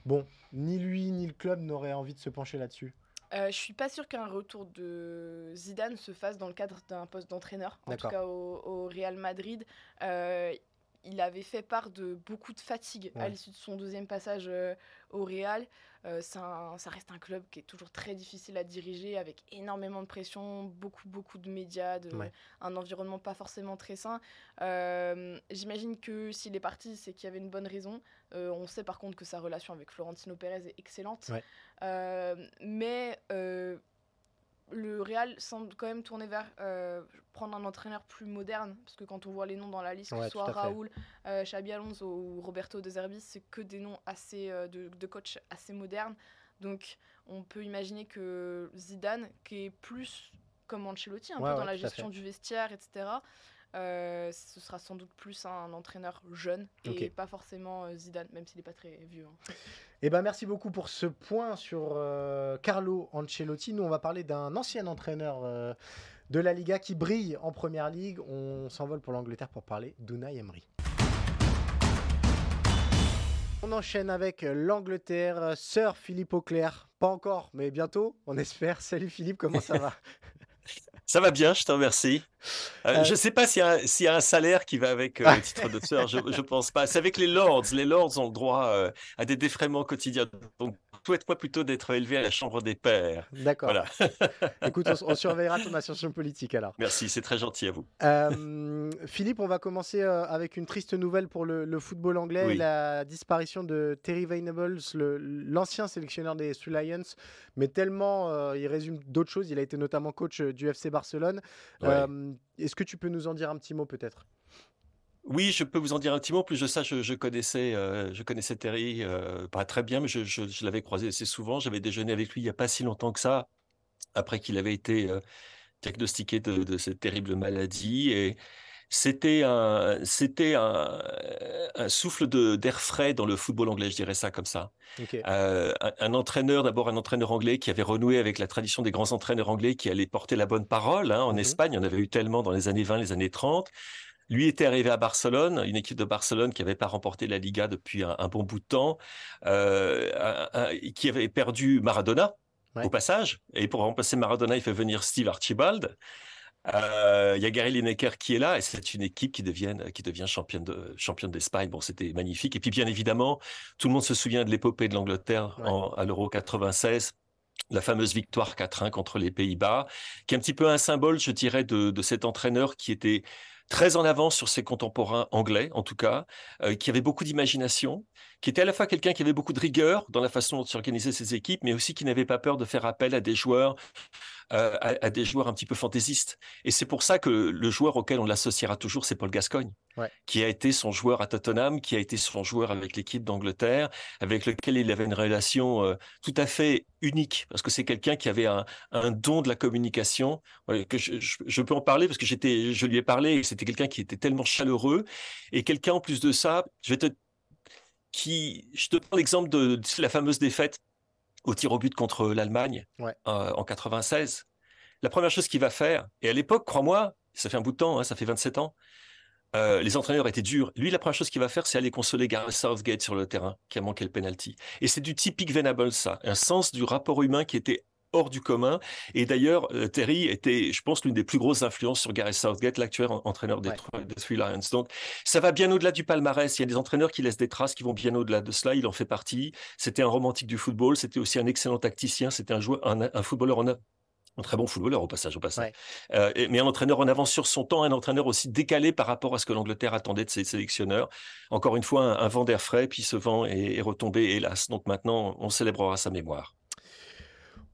bon, ni lui ni le club n'auraient envie de se pencher là-dessus? Euh, je suis pas sûr qu'un retour de Zidane se fasse dans le cadre d'un poste d'entraîneur, en tout cas au, Real Madrid. Euh, il avait fait part de beaucoup de fatigue à l'issue de son deuxième passage euh, au Real. Euh, ça, reste un club qui est toujours très difficile à diriger, avec énormément de pression, beaucoup, beaucoup de médias, un environnement pas forcément très sain. Euh, j'imagine que s'il est parti, c'est qu'il y avait une bonne raison. on sait par contre que sa relation avec Florentino Pérez est excellente. mais le Real semble quand même tourner vers euh, prendre un entraîneur plus moderne, parce que quand on voit les noms dans la liste, que ce soit Raoul, euh, Xabi Alonso ou Roberto De Zerbi, c'est que des noms assez euh, de, de coach assez modernes. Donc on peut imaginer que Zidane, qui est plus comme Ancelotti, un peu dans la gestion du vestiaire, etc., euh, ce sera sans doute plus un entraîneur jeune et pas forcément euh, Zidane, même s'il n'est pas très vieux. Hein. Eh ben, merci beaucoup pour ce point sur euh, Carlo Ancelotti. Nous, on va parler d'un ancien entraîneur de la Liga qui brille en première ligue. On s'envole pour l'Angleterre pour parler d'Unai Emery. On enchaîne avec l'Angleterre, Sir Philippe Auclair. Pas encore, mais bientôt, on espère. Salut Philippe, comment ça va? Ça va bien, je te remercie. Euh, euh, je ne sais pas s'il y, a un salaire qui va avec euh, le titre de sœur, je ne pense pas. C'est avec les Lords. Les Lords ont le droit à des défraiements quotidiens. Donc, souhaite-moi plutôt d'être élevé à la Chambre des Pères. D'accord. Voilà. Écoute, on, surveillera ton ascension politique alors. Merci, c'est très gentil à vous. Philippe, on va commencer avec une triste nouvelle pour le, football anglais, la disparition de Terry Venables, l'ancien sélectionneur des Three Lions, mais tellement il résume d'autres choses. Il a été notamment coach du FC Barcelone. Est-ce que tu peux nous en dire un petit mot peut-être? Oui, je peux vous en dire un petit mot. Plus de ça, je, connaissais, euh, je connaissais Terry euh, pas très bien, mais je, l'avais croisé assez souvent. J'avais déjeuné avec lui il n'y a pas si longtemps que ça, après qu'il avait été euh, diagnostiqué de, cette terrible maladie. Et c'était un, c'était un, souffle d'air frais dans le football anglais, je dirais ça comme ça. un, entraîneur, d'abord un entraîneur anglais qui avait renoué avec la tradition des grands entraîneurs anglais qui allaient porter la bonne parole. Hein. En mmh Espagne, on avait eu tellement dans les années 20, les années 30. Lui était arrivé à Barcelone, une équipe de Barcelone qui n'avait pas remporté la Liga depuis un, bon bout de temps, euh, qui avait perdu Maradona au passage. Et pour remplacer Maradona, il fait venir Steve Archibald. Euh, il y a Gary Lineker qui est là et c'est une équipe qui devient, qui devient championne, de, championne d'Espagne. Bon, c'était magnifique. Et puis, bien évidemment, tout le monde se souvient de l'épopée de l'Angleterre à l'Euro 96 la fameuse victoire 4-1 contre les Pays-Bas, qui est un petit peu un symbole, je dirais, de, de cet entraîneur qui était très en avance sur ses contemporains anglais, en tout cas, euh, qui avait beaucoup d'imagination, qui était à la fois quelqu'un qui avait beaucoup de rigueur dans la façon dont s'organiser ses équipes, mais aussi qui n'avait pas peur de faire appel à des joueurs euh, à, des joueurs un petit peu fantaisistes. Et c'est pour ça que le joueur auquel on l'associera toujours, c'est Paul Gascogne, qui a été son joueur à Tottenham, qui a été son joueur avec l'équipe d'Angleterre, avec lequel il avait une relation euh, tout à fait unique, parce que c'est quelqu'un qui avait un, don de la communication. que je, peux en parler parce que j'étais, je lui ai parlé, c'était quelqu'un qui était tellement chaleureux, et quelqu'un en plus de ça, je vais te qui, je te prends l'exemple de, la fameuse défaite au tir au but contre l'Allemagne euh, en 96. La première chose qu'il va faire, et à l'époque, crois-moi, ça fait un bout de temps, hein, ça fait 27 ans, euh, les entraîneurs étaient durs. Lui, la première chose qu'il va faire, c'est aller consoler Gareth Southgate sur le terrain, qui a manqué le penalty. Et c'est du typique Venable, ça. Un sens du rapport humain qui était hors du commun. Et d'ailleurs, euh, Terry était, je pense, l'une des plus grosses influences sur Gareth Southgate, l'actuel entraîneur des, Three Lions. Donc, ça va bien au-delà du palmarès. Il y a des entraîneurs qui laissent des traces qui vont bien au-delà de cela. Il en fait partie. C'était un romantique du football. C'était aussi un excellent tacticien. C'était un joueur, un, footballeur en un très bon footballeur au passage, au passage. Euh, mais un entraîneur en avance sur son temps, un entraîneur aussi décalé par rapport à ce que l'Angleterre attendait de ses sélectionneurs. Encore une fois, un, vent d'air frais, puis ce vent est retombé, hélas. Donc maintenant, on célébrera sa mémoire.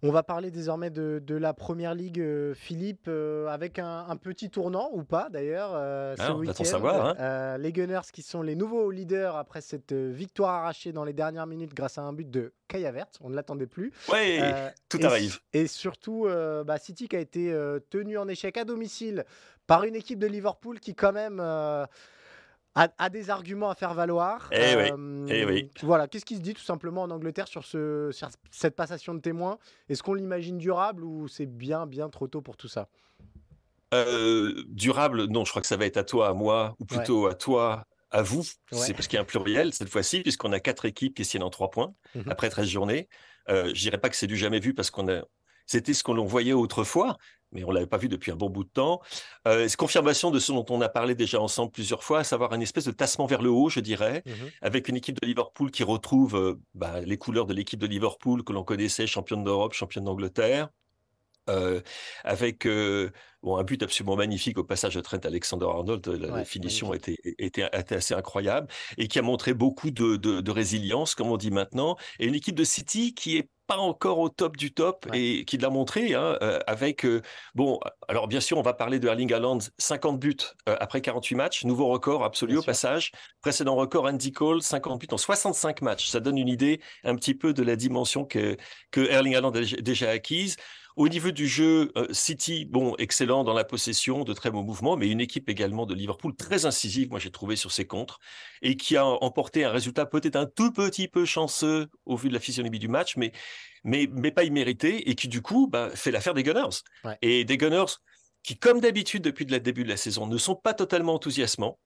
On va parler désormais de, la première ligue, euh, Philippe, euh, avec un, petit tournant ou pas d'ailleurs euh, ce ah, week-end. Savoir, hein. les Gunners qui sont les nouveaux leaders après cette victoire arrachée dans les dernières minutes grâce à un but de Kaya Vert. On ne l'attendait plus. Oui, tout arrive. Et surtout, bah, City qui a été tenu en échec à domicile par une équipe de Liverpool qui quand même a, des arguments à faire valoir. Eh eh oui. Voilà, qu'est-ce qui se dit tout simplement en Angleterre sur, ce, cette passation de témoins? Est-ce qu'on l'imagine durable ou c'est bien, bien trop tôt pour tout ça? Euh, Durable, non, je crois que ça va être à toi, à moi, ou plutôt à toi, à vous. C'est parce qu'il y a un pluriel cette fois-ci, puisqu'on a quatre équipes qui siennent en trois points mmh après 13 journées. Euh, je dirais pas que c'est du jamais vu parce qu'on a, c'était ce qu'on voyait autrefois, mais on ne l'avait pas vu depuis un bon bout de temps. Euh, c'est confirmation de ce dont on a parlé déjà ensemble plusieurs fois, à savoir une espèce de tassement vers le haut, je dirais, mmh avec une équipe de Liverpool qui retrouve euh, bah, les couleurs de l'équipe de Liverpool que l'on connaissait, championne d'Europe, championne d'Angleterre. Euh, avec bon, un but absolument magnifique au passage de Trent Alexander-Arnold, la finition était, était, assez incroyable et qui a montré beaucoup de, de, résilience, comme on dit maintenant, et une équipe de City qui est pas encore au top du top et qui l'a montré hein, euh, avec euh, bon alors bien sûr on va parler de Erling Haaland 50 buts euh, après 48 matchs nouveau record absolu au passage. Précédent record Andy Cole 50 buts en 65 matchs. Ça donne une idée un petit peu de la dimension que que Erling Haaland a déjà acquise au niveau du jeu, euh, City, bon, excellent dans la possession, de très beaux mouvements, mais une équipe également de Liverpool très incisive, moi j'ai trouvé sur ses contres, et qui a emporté un résultat peut-être un tout petit peu chanceux au vu de la physionomie du match, mais, mais, mais pas immérité, et qui du coup bah, fait l'affaire des Gunners. Et des Gunners qui, comme d'habitude depuis le début de la saison, ne sont pas totalement enthousiasmants.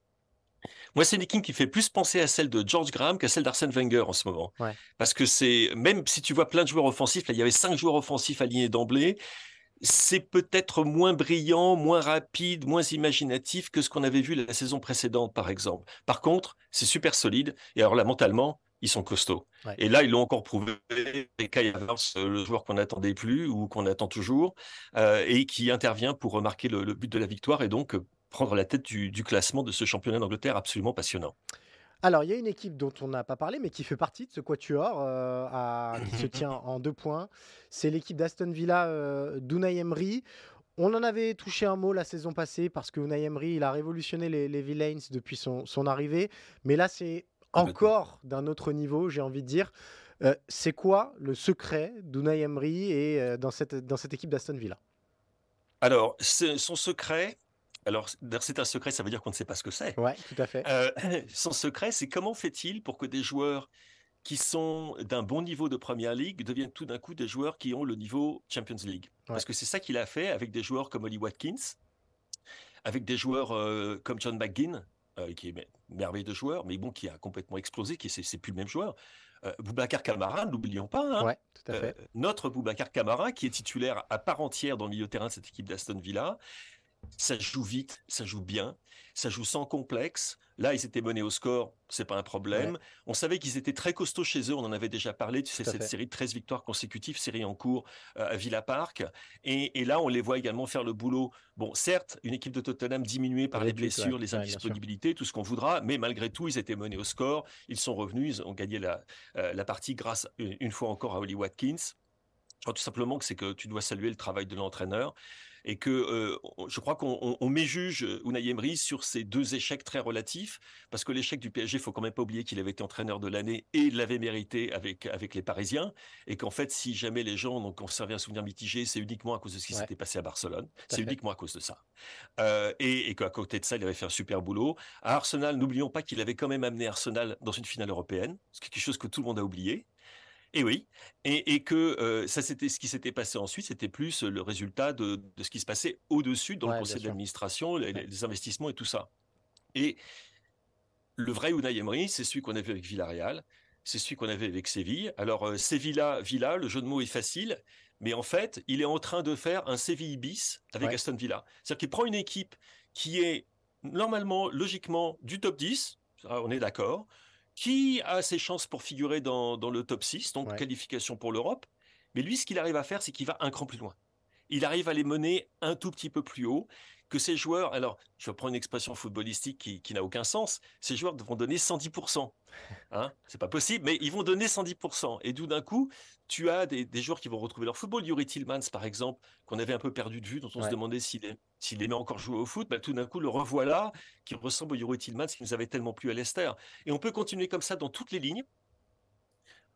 Moi, c'est une équipe qui fait plus penser à celle de George Graham qu'à celle d'Arsène Wenger en ce moment. Parce que c'est, même si tu vois plein de joueurs offensifs, là, il y avait cinq joueurs offensifs alignés d'emblée, c'est peut-être moins brillant, moins rapide, moins imaginatif que ce qu'on avait vu la saison précédente, par exemple. Par contre, c'est super solide. Et alors là, mentalement, ils sont costauds. Et là, ils l'ont encore prouvé. Kai Havertz, le joueur qu'on n'attendait plus ou qu'on attend toujours, euh, et qui intervient pour remarquer le, le, but de la victoire et donc prendre la tête du, classement de ce championnat d'Angleterre absolument passionnant. Alors, il y a une équipe dont on n'a pas parlé, mais qui fait partie de ce quatuor, euh, qui se tient en deux points. C'est l'équipe d'Aston Villa euh, d'Unai Emery. On en avait touché un mot la saison passée parce que Unai Emery, il a révolutionné les, les Villains depuis son, arrivée. Mais là, c'est encore d'un autre niveau, j'ai envie de dire. Euh, c'est quoi le secret d'Unai Emery et dans, cette, dans cette équipe d'Aston Villa? Alors, son secret, alors, c'est un secret, ça veut dire qu'on ne sait pas ce que c'est. Oui, tout à fait. Euh, son secret, c'est comment fait-il pour que des joueurs qui sont d'un bon niveau de Première Ligue deviennent tout d'un coup des joueurs qui ont le niveau Champions League? Parce que c'est ça qu'il a fait avec des joueurs comme Oli Watkins, avec des joueurs euh, comme John McGinn, euh, qui est merveilleux de joueur, mais bon, qui a complètement explosé, qui c'est plus le même joueur. Boubacar Camara, n'oublions pas. Hein, ouais, tout à fait. notre Boubacar Camara, qui est titulaire à part entière dans le milieu de terrain de cette équipe d'Aston Villa, ça joue vite, ça joue bien, ça joue sans complexe. Là, ils étaient menés au score, c'est pas un problème. On savait qu'ils étaient très costauds chez eux, on en avait déjà parlé, tu sais, cette série de 13 victoires consécutives, série en cours euh, à Villa Park. Et, là, on les voit également faire le boulot. Bon, certes, une équipe de Tottenham diminuée par les blessures, les indisponibilités, tout ce qu'on voudra, mais malgré tout, ils étaient menés au score, ils sont revenus, ils ont gagné la, euh, la partie grâce une fois encore à Holly Watkins. Je crois tout simplement que c'est que tu dois saluer le travail de l'entraîneur et que euh, je crois qu'on méjuge Unai Emery sur ces deux échecs très relatifs, parce que l'échec du PSG, il faut quand même pas oublier qu'il avait été entraîneur de l'année et l'avait mérité avec, avec les Parisiens, et qu'en fait, si jamais les gens ont conservé un souvenir mitigé, c'est uniquement à cause de ce qui s'était passé à Barcelone, c'est uniquement à cause de ça. Euh, et, et qu'à côté de ça, il avait fait un super boulot. À Arsenal, n'oublions pas qu'il avait quand même amené Arsenal dans une finale européenne, ce qui est quelque chose que tout le monde a oublié. Et oui, et, que ça, c'était ce qui s'était passé ensuite, c'était plus le résultat de, ce qui se passait au-dessus dans le conseil d'administration, les, investissements et tout ça. Et le vrai Unai Emery, c'est celui qu'on avait avec Villarreal, c'est celui qu'on avait avec Séville. Alors Sevilla, Villa, le jeu de mots est facile, mais en fait, il est en train de faire un Séville bis avec Aston Villa. C'est-à-dire qu'il prend une équipe qui est normalement, logiquement, du top 10, on est d'accord, qui a ses chances pour figurer dans, le top 6, donc qualification pour l'Europe? Mais lui, ce qu'il arrive à faire, c'est qu'il va un cran plus loin. Il arrive à les mener un tout petit peu plus haut que ces joueurs, alors je vais prendre une expression footballistique qui, n'a aucun sens, ces joueurs vont donner 110%. Hein c'est pas possible, mais ils vont donner 110%. Et tout d'un coup, tu as des, joueurs qui vont retrouver leur football. Yuri Tillmans, par exemple, qu'on avait un peu perdu de vue, dont on se demandait s'il aimait encore jouer au foot, bah, tout d'un coup, le revoilà, qui ressemble au Yuri Tillmans qui nous avait tellement plu à Leicester. Et on peut continuer comme ça dans toutes les lignes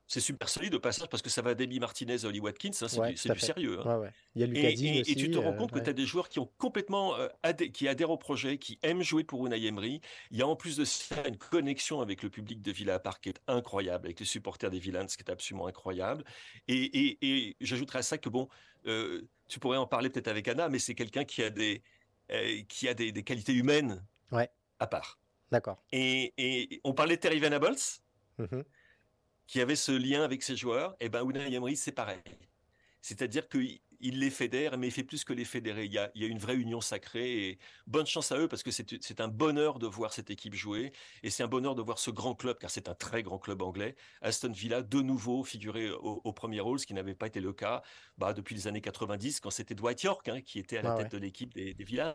c'est super solide au passage parce que ça va d'Emi Martinez à Oli Watkins, hein, c'est du, sérieux. Hein. Il y a et, et, tu te rends compte que tu as des joueurs qui ont complètement euh, qui adhèrent au projet, qui aiment jouer pour Unai Emery. Il y a en plus de ça une connexion avec le public de Villa Park qui est incroyable, avec les supporters des Villains, ce qui est absolument incroyable. Et, j'ajouterais à ça que bon, euh, tu pourrais en parler peut-être avec Anna, mais c'est quelqu'un qui a des euh, qui a des, qualités humaines à part. D'accord. Et, on parlait de Terry Venables. Mmh qui avait ce lien avec ses joueurs, et eh ben Unai Emery c'est pareil. C'est-à-dire qu'il les fédère, mais il fait plus que les fédérer. Il y, a, une vraie union sacrée et bonne chance à eux parce que c'est un bonheur de voir cette équipe jouer et c'est un bonheur de voir ce grand club, car c'est un très grand club anglais, Aston Villa, de nouveau figurer au, premier rôle, ce qui n'avait pas été le cas bah, depuis les années 90 quand c'était Dwight York hein, qui était à la tête de l'équipe des, des Villas.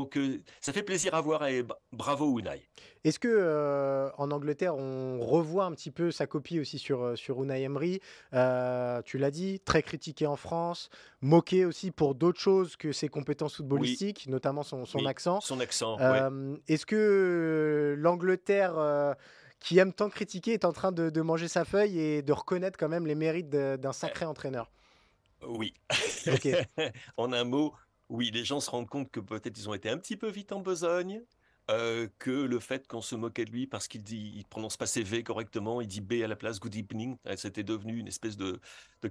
Donc euh, ça fait plaisir à voir et bravo Unai. Est-ce que euh, en Angleterre on revoit un petit peu sa copie aussi sur, euh, sur Unai Emery? Tu l'as dit, très critiqué en France, moqué aussi pour d'autres choses que ses compétences footballistiques, notamment son, son accent. Son accent. Est-ce que l'Angleterre qui aime tant critiquer est en train de, de, manger sa feuille et de reconnaître quand même les mérites d'un sacré entraîneur? Oui. en un mot, oui, les gens se rendent compte que peut-être ils ont été un petit peu vite en besogne, euh, que le fait qu'on se moquait de lui parce qu'il dit, prononce pas ses V correctement, il dit B à la place Good evening, euh, c'était devenu une espèce de,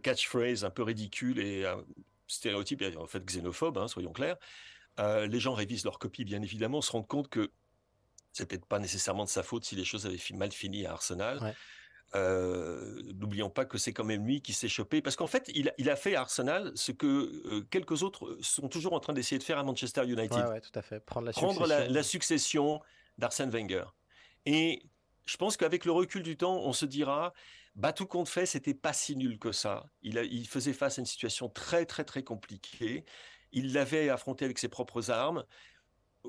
catchphrase un peu ridicule et un stéréotype, en fait xénophobe, hein, soyons clairs. Euh, les gens révisent leur copie, bien évidemment, se rendent compte que c'est peut-être pas nécessairement de sa faute si les choses avaient mal fini à Arsenal. Euh, n'oublions pas que c'est quand même lui qui s'est chopé, parce qu'en fait, il, a fait à Arsenal ce que euh, quelques autres sont toujours en train d'essayer de faire à Manchester United. Ouais, tout à fait. Prendre la Prendre succession, la, succession d'Arsène Wenger. Et je pense qu'avec le recul du temps, on se dira, bah tout compte fait, c'était pas si nul que ça. Il, il faisait face à une situation très très très compliquée. Il l'avait affronté avec ses propres armes.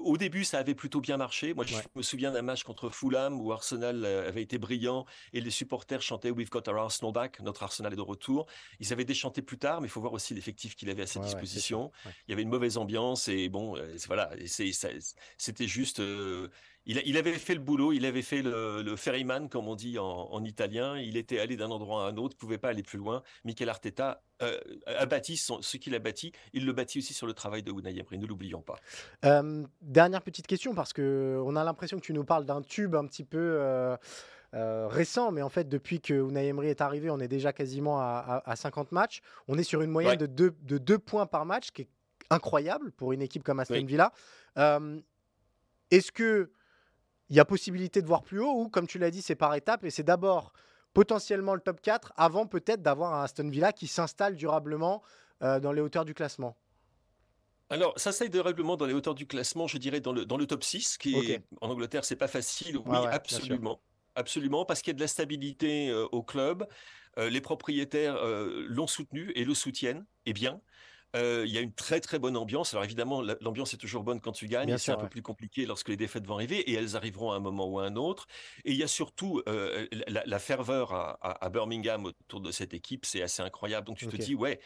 Au début, ça avait plutôt bien marché. Moi, je me souviens d'un match contre Fulham où Arsenal euh, avait été brillant et les supporters chantaient We've got our Arsenal back, notre Arsenal est de retour. Ils avaient déchanté plus tard, mais il faut voir aussi l'effectif qu'il avait à sa disposition. il y avait une mauvaise ambiance et bon, euh, voilà, c'était juste. Euh, il, avait fait le boulot, il avait fait le, ferryman, comme on dit en, italien. Il était allé d'un endroit à un autre, ne pouvait pas aller plus loin. Mikel Arteta euh, a bâti ce qu'il a bâti. Il le bâtit aussi sur le travail de Unai Emery, ne l'oublions pas. Euh, dernière petite question, parce que on a l'impression que tu nous parles d'un tube un petit peu. Euh, récent, mais en fait, depuis que Unai Emery est arrivé, on est déjà quasiment à, 50 matchs. On est sur une moyenne de, 2 de deux points par match, qui est incroyable pour une équipe comme Aston Villa. Est-ce que il y a possibilité de voir plus haut ou, comme tu l'as dit, c'est par étapes et c'est d'abord potentiellement le top 4 avant peut-être d'avoir un Aston Villa qui s'installe durablement euh, dans les hauteurs du classement alors, ça s'aide durablement dans les hauteurs du classement, je dirais dans le, dans le top 6, qui est, en Angleterre, c'est pas facile. Oui, absolument. Absolument, parce qu'il y a de la stabilité euh, au club. Euh, les propriétaires l'ont soutenu et le soutiennent, et bien. Il y a une très très bonne ambiance. Alors évidemment, l'ambiance est toujours bonne quand tu gagnes. C'est un peu plus compliqué lorsque les défaites vont arriver et elles arriveront à un moment ou à un autre. Et il y a surtout la, ferveur à, Birmingham autour de cette équipe, c'est assez incroyable. Donc tu te dis, ouais,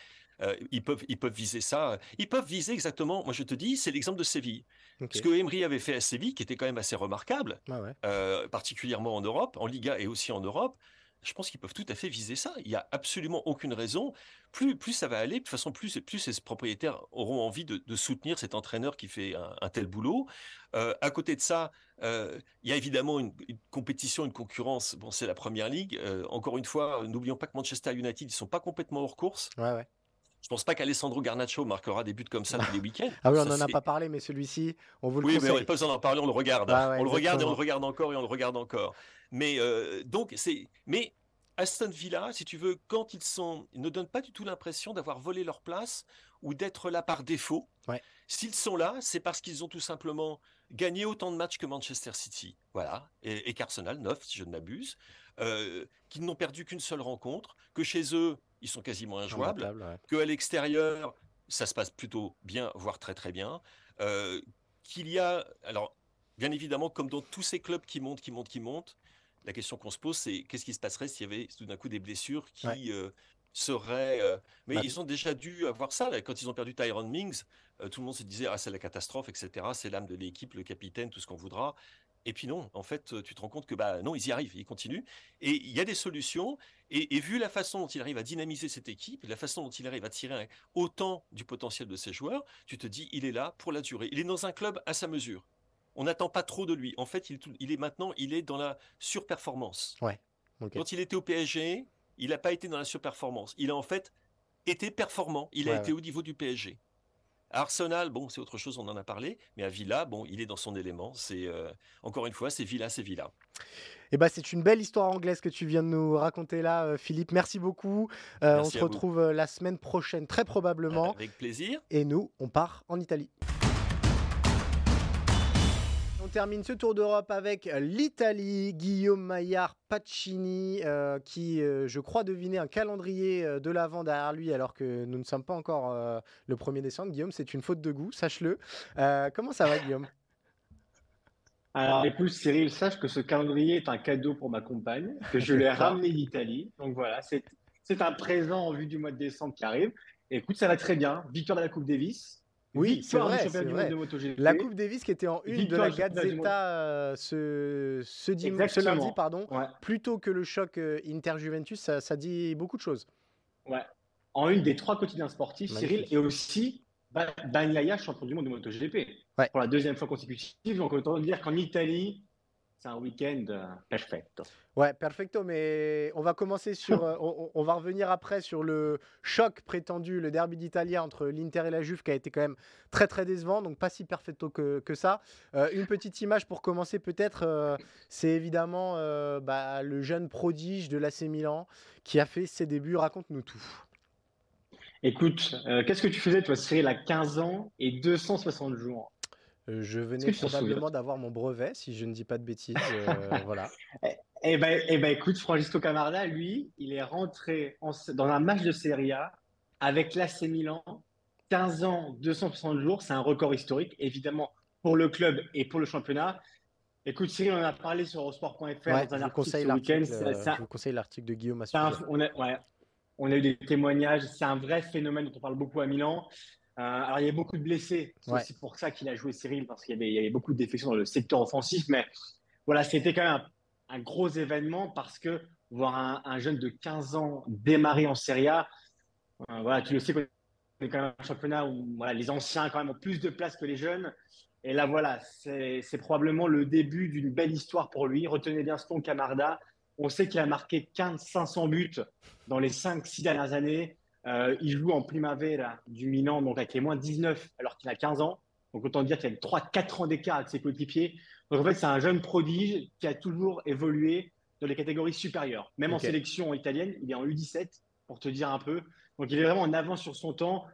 ils, peuvent, ils peuvent viser ça. Ils peuvent viser exactement, moi je te dis, c'est l'exemple de Séville. Ce que Emery avait fait à Séville, qui était quand même assez remarquable, ah particulièrement en Europe, en Liga et aussi en Europe, je pense qu'ils peuvent tout à fait viser ça. Il n'y a absolument aucune raison. Plus, ça va aller, de toute façon, plus, plus ces propriétaires auront envie de, soutenir cet entraîneur qui fait un, tel boulot. à côté de ça, il y a évidemment une, compétition, une concurrence. Bon, c'est la première ligue. encore une fois, n'oublions pas que Manchester United, ils ne sont pas complètement hors course. Ouais. Je pense pas qu'Alessandro Garnacho marquera des buts comme ça tous les week-ends. ah oui, on n'en a pas parlé, mais celui-ci, on vous le Oui, mais on n'est pas besoin d'en parler, on le regarde. Hein. on le regarde et on le regarde encore et on le regarde encore. Mais euh, donc, c'est. Mais Aston Villa, si tu veux, quand ils sont, ils ne donnent pas du tout l'impression d'avoir volé leur place ou d'être là par défaut. S'ils sont là, c'est parce qu'ils ont tout simplement gagné autant de matchs que Manchester City, voilà, et, et qu'Arsenal, 9 si je ne m'abuse, euh, qu'ils n'ont perdu qu'une seule rencontre, que chez eux, ils sont quasiment injouables, qu'à l'extérieur, ça se passe plutôt bien, voire très très bien, euh, qu'il y a, alors bien évidemment, comme dans tous ces clubs qui montent, qui montent, qui montent, la question qu'on se pose, c'est qu'est-ce qui se passerait s'il y avait tout d'un coup des blessures qui euh, seraient. Euh, mais bah ils ont déjà dû avoir ça. Quand ils ont perdu Tyron Mings, tout le monde se disait Ah, c'est la catastrophe, etc. C'est l'âme de l'équipe, le capitaine, tout ce qu'on voudra. Et puis non, en fait, tu te rends compte que bah non, ils y arrivent, ils continuent. Et il y a des solutions. Et, vu la façon dont il arrive à dynamiser cette équipe, la façon dont il arrive à tirer autant du potentiel de ses joueurs, tu te dis, il est là pour la durée. Il est dans un club à sa mesure. On n'attend pas trop de lui. En fait, il, est maintenant, il est dans la surperformance. Ouais. Quand il était au PSG, il n'a pas été dans la surperformance. Il a en fait été performant. Il a été au niveau du PSG. Arsenal, bon, c'est autre chose, on en a parlé, mais à Villa, bon, il est dans son élément. C'est euh, encore une fois, c'est Villa, c'est Villa. Eh ben, c'est une belle histoire anglaise que tu viens de nous raconter là, euh, Philippe. Merci beaucoup. Euh, on se retrouve la semaine prochaine, très probablement. Avec plaisir. Et nous, on part en Italie termine ce tour d'Europe avec l'Italie, Guillaume Maillard Pacini, euh, qui, euh, je crois, devinait un calendrier euh, de l'avant derrière lui, alors que nous ne sommes pas encore le 1er décembre. Guillaume, c'est une faute de goût, sache-le. comment ça va, Guillaume? Alors, écoute, Cyril, sache que ce calendrier est un cadeau pour ma compagne, que je lui ai ramené d'Italie. Donc voilà, c'est un présent en vue du mois de décembre qui arrive. écoute, ça va très bien. Victoire de la Coupe Davis. Oui, c'est vrai. La Coupe Davis qui était en une de la Gazzetta euh, ce, ce, ce, lundi, pardon, plutôt que le choc euh, Inter-Juventus, ça, dit beaucoup de choses. Ouais. En une des trois quotidiens sportifs, Cyril, et aussi Bagnaia, champion du monde de MotoGP. Pour la deuxième fois consécutive. Donc, autant dire qu'en Italie, c'est un week-end euh, perfecto. Ouais, perfecto, mais on va commencer sur. Euh, on, va revenir après sur le choc prétendu, le derby d'Italie entre l'Inter et la Juve, qui a été quand même très très décevant, donc pas si perfecto que, que ça. Euh, une petite image pour commencer, peut-être, c'est évidemment bah, le jeune prodige de l'AC Milan qui a fait ses débuts. Raconte-nous tout. Écoute, qu'est-ce que tu faisais, toi, Cyril, à 15 ans et 260 jours? Je venais probablement d'avoir mon brevet, si je ne dis pas de bêtises. Euh, voilà. Eh ben, eh ben, écoute, Francisco Camarda, lui, il est rentré dans un match de Serie A avec l'AC Milan. 15 ans, 260 jours, c'est un record historique, évidemment, pour le club et pour le championnat. Écoute, Cyril, on en a parlé sur Eurosport.fr ouais, dans un article ce week-end. Euh, je vous conseille l'article de Guillaume on, a, ouais, on a eu des témoignages. C'est un vrai phénomène dont on parle beaucoup à Milan. Euh, alors, il y a beaucoup de blessés. C'est aussi pour ça qu'il a joué Cyril, parce qu'il y avait, beaucoup de défections dans le secteur offensif. Mais voilà, c'était quand même un, gros événement parce que voir un, jeune de 15 ans démarrer en Serie A, euh, voilà, tu le sais qu'on est quand même un championnat où voilà, les anciens quand même ont plus de place que les jeunes. Et là, voilà, c'est probablement le début d'une belle histoire pour lui. Retenez bien ce ton, Camarda. On sait qu'il a marqué 15-500 buts dans les 5-6 dernières années. Euh, il joue en Primavera du Milan, donc avec les moins 19, alors qu'il a 15 ans. Donc autant dire qu'il y a 3-4 ans d'écart avec ses coéquipiers. Donc en fait, c'est un jeune prodige qui a toujours évolué dans les catégories supérieures. Même en sélection italienne, il est en U17, pour te dire un peu. Donc il est vraiment en avance sur son temps.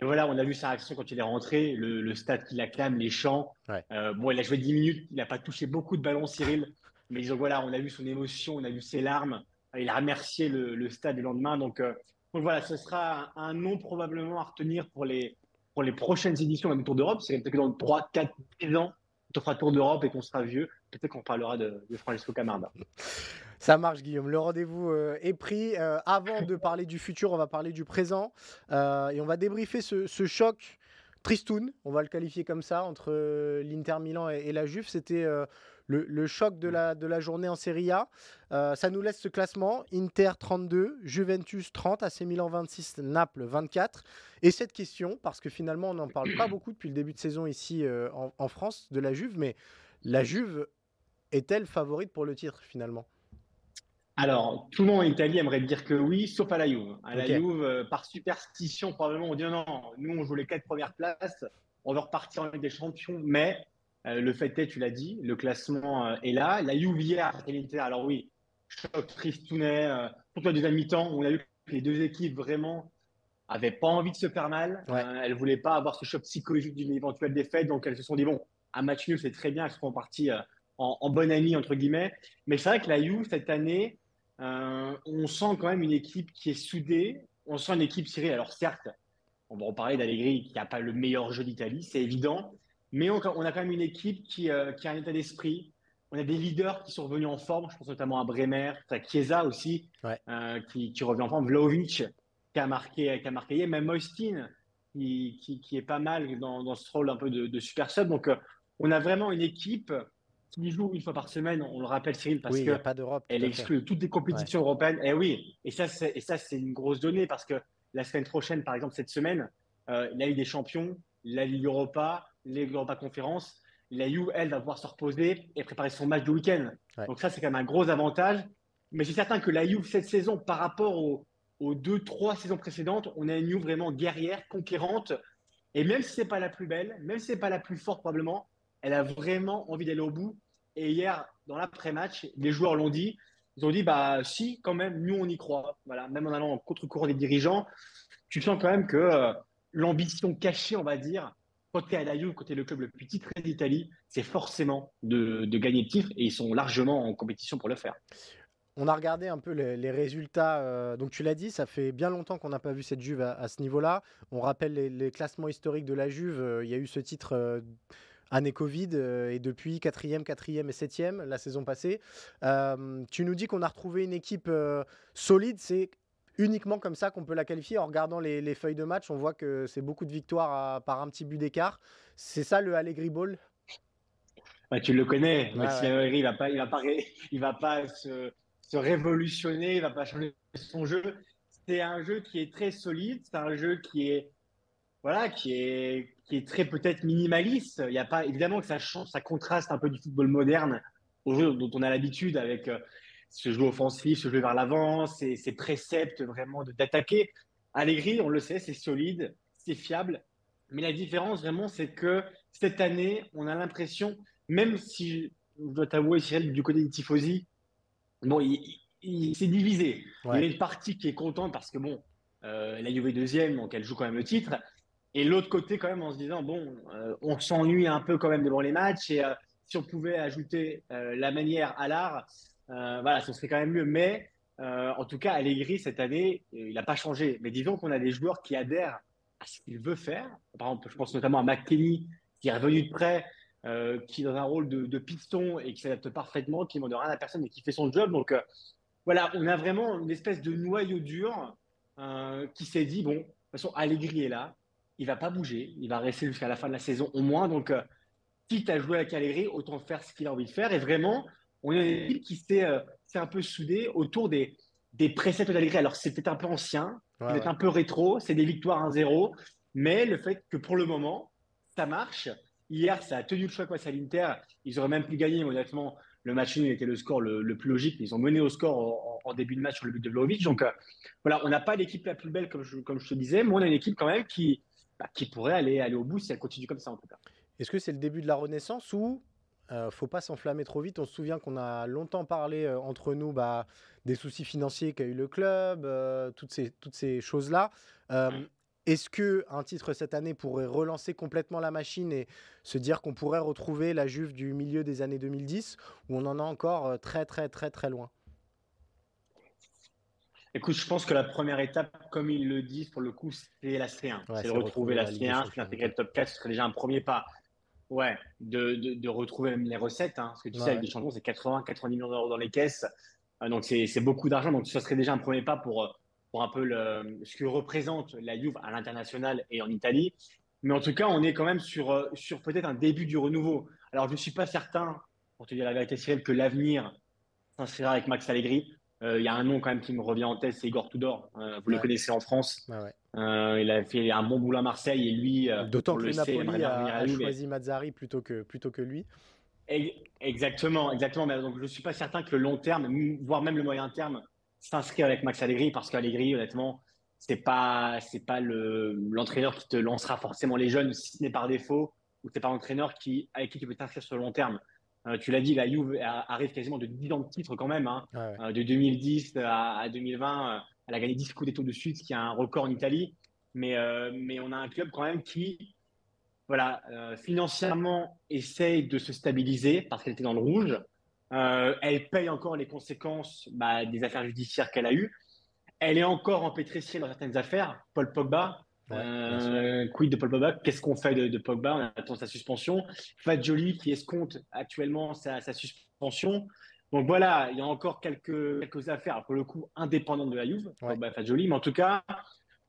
Et voilà, on a vu sa réaction quand il est rentré, le, stade qui l'acclame, les chants. Euh, bon, il a joué 10 minutes, il n'a pas touché beaucoup de ballons, Cyril. Mais voilà, on a vu son émotion, on a vu ses larmes. Il a remercié le, stade le lendemain. Donc, euh, Donc voilà, ce sera un, nom probablement à retenir pour les, pour les prochaines éditions du Tour d'Europe. C'est peut-être que dans 3, 4, 10 ans, on fera Tour d'Europe et qu'on sera vieux. Peut-être qu'on parlera de, de Francesco Camarda. Ça marche, Guillaume. Le rendez-vous euh, est pris. Euh, avant de parler du futur, on va parler du présent. Euh, et on va débriefer ce, choc Tristoun, on va le qualifier comme ça, entre l'Inter Milan et, la Juve. C'était le, choc de la, de la journée en Serie A. ça nous laisse ce classement. Inter 32, Juventus 30, AC Milan 26, Naples 24. Et cette question, parce que finalement, on n'en parle pas beaucoup depuis le début de saison ici en, en France de la Juve, mais la Juve est-elle favorite pour le titre finalement? Alors, tout le monde en Italie aimerait dire que oui, sauf à la Juve. À la Juve, euh, par superstition, probablement, on dit non, nous, on joue les quatre premières places, on veut repartir en Ligue des Champions, mais euh, le fait est, tu l'as dit, le classement euh, est là. La hier, alors oui, choc tristounet, pour la deuxième mi-temps, on a vu que les deux équipes vraiment avaient pas envie de se faire mal. elles ne voulaient pas avoir ce choc psychologique d'une éventuelle défaite, donc elles se sont dit, bon, un match nul, c'est très bien, elles seront parties en, en bonne amie, entre guillemets. Mais c'est vrai que la Juve, cette année, euh, on sent quand même une équipe qui est soudée. On sent une équipe serrée. Alors certes, on va reparler d'Allegri qui n'a pas le meilleur jeu d'Italie, c'est évident. Mais on, a quand même une équipe qui, euh, qui a un état d'esprit. On a des leaders qui sont revenus en forme. Je pense notamment à Bremer, à Chiesa aussi, euh, qui, revient en forme. Vlaovic qui a marqué, qui a marqué Même Moistin qui, qui, est pas mal dans, ce rôle un peu de, de super sub. Donc on a vraiment une équipe qui joue une fois par semaine, on le rappelle Cyril, parce oui, qu'elle exclut toutes les compétitions européennes. Et eh oui, et ça, c'est, et ça, c'est une grosse donnée parce que la semaine prochaine, par exemple, cette semaine, euh, la Ligue des Champions, la Ligue Europa, les Europa Conférence, la U, elle, va pouvoir se reposer et préparer son match du week-end. Donc ça, c'est quand même un gros avantage. Mais c'est certain que la U, cette saison, par rapport aux, aux deux, trois saisons précédentes, on a une U vraiment guerrière, conquérante. Et même si c'est pas la plus belle, même si c'est pas la plus forte probablement, elle a vraiment envie d'aller au bout. Et hier, dans l'après-match, les joueurs l'ont dit. Ils ont dit, bah si, quand même, nous, on y croit. Voilà, même en allant en contre-courant des dirigeants, tu sens quand même que euh, l'ambition cachée, on va dire, côté à la Juve, le club le plus titré d'Italie, c'est forcément de, gagner le titre et ils sont largement en compétition pour le faire. On a regardé un peu les, résultats. Euh, donc tu l'as dit, ça fait bien longtemps qu'on n'a pas vu cette Juve à, ce niveau-là. On rappelle les, classements historiques de la Juve. Euh, il y a eu ce titre année Covid euh, et depuis quatrième, quatrième et septième la saison passée. Euh, tu nous dis qu'on a retrouvé une équipe euh, solide. C'est uniquement comme ça qu'on peut la qualifier. En regardant les, feuilles de match, on voit que c'est beaucoup de victoires par un petit but d'écart. C'est ça le Allegri Ball? Bah, Tu le connais. Allegri, il va pas, il va pas, il va pas se, se, révolutionner, il va pas changer son jeu. C'est un jeu qui est très solide. C'est un jeu qui est voilà, qui est, qui est très peut-être minimaliste. Il y a pas, évidemment que ça change, ça contraste un peu du football moderne au jeu dont on a l'habitude avec euh, ce jeu offensif, ce jeu vers l'avant, ces, ces, préceptes vraiment d'attaquer. Allegri, on le sait, c'est solide, c'est fiable. Mais la différence vraiment, c'est que cette année, on a l'impression, même si je dois t'avouer, Cyril, du côté des Tifosi, bon, il, s'est divisé. Il y a une partie qui est contente parce que bon, euh, la Juve est deuxième, donc elle joue quand même le titre. Et l'autre côté, quand même, en se disant, bon, euh, on s'ennuie un peu quand même devant les matchs. Et euh, si on pouvait ajouter euh, la manière à l'art, voilà, ce serait quand même mieux. Mais en tout cas, Allegri, cette année, il n'a pas changé. Mais disons qu'on a des joueurs qui adhèrent à ce qu'il veut faire. Par exemple, je pense notamment à McKenny, qui est revenu de près, qui est dans un rôle de, piston et qui s'adapte parfaitement, qui ne demande rien à personne et qui fait son job. Donc voilà, on a vraiment une espèce de noyau dur qui s'est dit, bon, de toute façon, Allegri est là il va pas bouger, il va rester jusqu'à la fin de la saison au moins. Donc, euh, quitte à jouer à Caléry, autant faire ce qu'il a envie de faire. Et vraiment, on a une équipe qui s'est euh, un peu soudée autour des, des préceptes d'Allegri. Alors, c'est peut-être un peu ancien, peut-être un peu rétro, c'est des victoires 1-0, mais le fait que pour le moment, ça marche. Hier, ça a tenu le choix face à l'Inter. Ils auraient même pu gagner, honnêtement. Le match nul était le score le, plus logique. Ils ont mené au score en, début de match sur le but de Vlaovic. Donc, euh, voilà, on n'a pas l'équipe la plus belle, comme je, comme je te disais, mais on a une équipe quand même qui, bah, qui pourrait aller, aller au bout si elle continue comme ça en tout cas. Est-ce que c'est le début de la renaissance ou euh, faut pas s'enflammer trop vite On se souvient qu'on a longtemps parlé euh, entre nous bah, des soucis financiers qu'a eu le club, euh, toutes ces, toutes ces choses-là. Euh, est-ce que un titre cette année pourrait relancer complètement la machine et se dire qu'on pourrait retrouver la Juve du milieu des années 2010 ou on en est encore très très très très loin? Écoute, je pense que la première étape, comme ils le disent pour le coup, c'est la C1. c'est de retrouver la C1, c'est le top 4, ce serait déjà un premier pas. Ouais, de, de, retrouver les recettes. Hein, parce que tu sais, avec des champions, c'est 80-90 millions d'euros dans les caisses. Euh, donc, c'est beaucoup d'argent. Donc, ce serait déjà un premier pas pour, pour un peu le, ce que représente la Juve à l'international et en Italie. Mais en tout cas, on est quand même sur, sur peut-être un début du renouveau. Alors, je ne suis pas certain, pour te dire la vérité, Cyril, que l'avenir s'inscrira avec Max Allegri. Euh, il y a un nom quand même qui me revient en tête, c'est Igor Tudor. Euh, vous le connaissez en France. Euh, il a fait un bon boulot à Marseille et lui. D'autant que le Napoli a, choisi Mazzari plutôt que, plutôt que lui. Exactement, exactement. Mais donc je ne suis pas certain que le long terme, voire même le moyen terme, s'inscrit avec Max Allegri parce qu'Allegri, honnêtement, c'est pas c'est pas l'entraîneur qui te lancera forcément les jeunes si ce n'est par défaut ou c'est pas l'entraîneur qui avec qui tu peux t'inscrire sur le long terme. Euh, tu l'as dit, la Juve arrive quasiment de 10 ans de titre quand même. Hein. Euh, de 2010 à, 2020, euh, elle a gagné 10 Scudetto de suite, ce qui est un record en Italie. Mais, mais on a un club quand même qui, voilà, financièrement, essaye de se stabiliser parce qu'elle était dans le rouge. elle paye encore les conséquences bah, des affaires judiciaires qu'elle a eues. Elle est encore empêtrée dans certaines affaires. Paul Pogba, euh, quid de Paul Pogba? Qu'est-ce qu'on fait de, Pogba? On attend sa suspension. Fat Jolie qui escompte actuellement sa, suspension. Donc voilà, il y a encore quelques, quelques affaires, pour le coup, indépendantes de la Juve, Pogba Jolie. Mais en tout cas,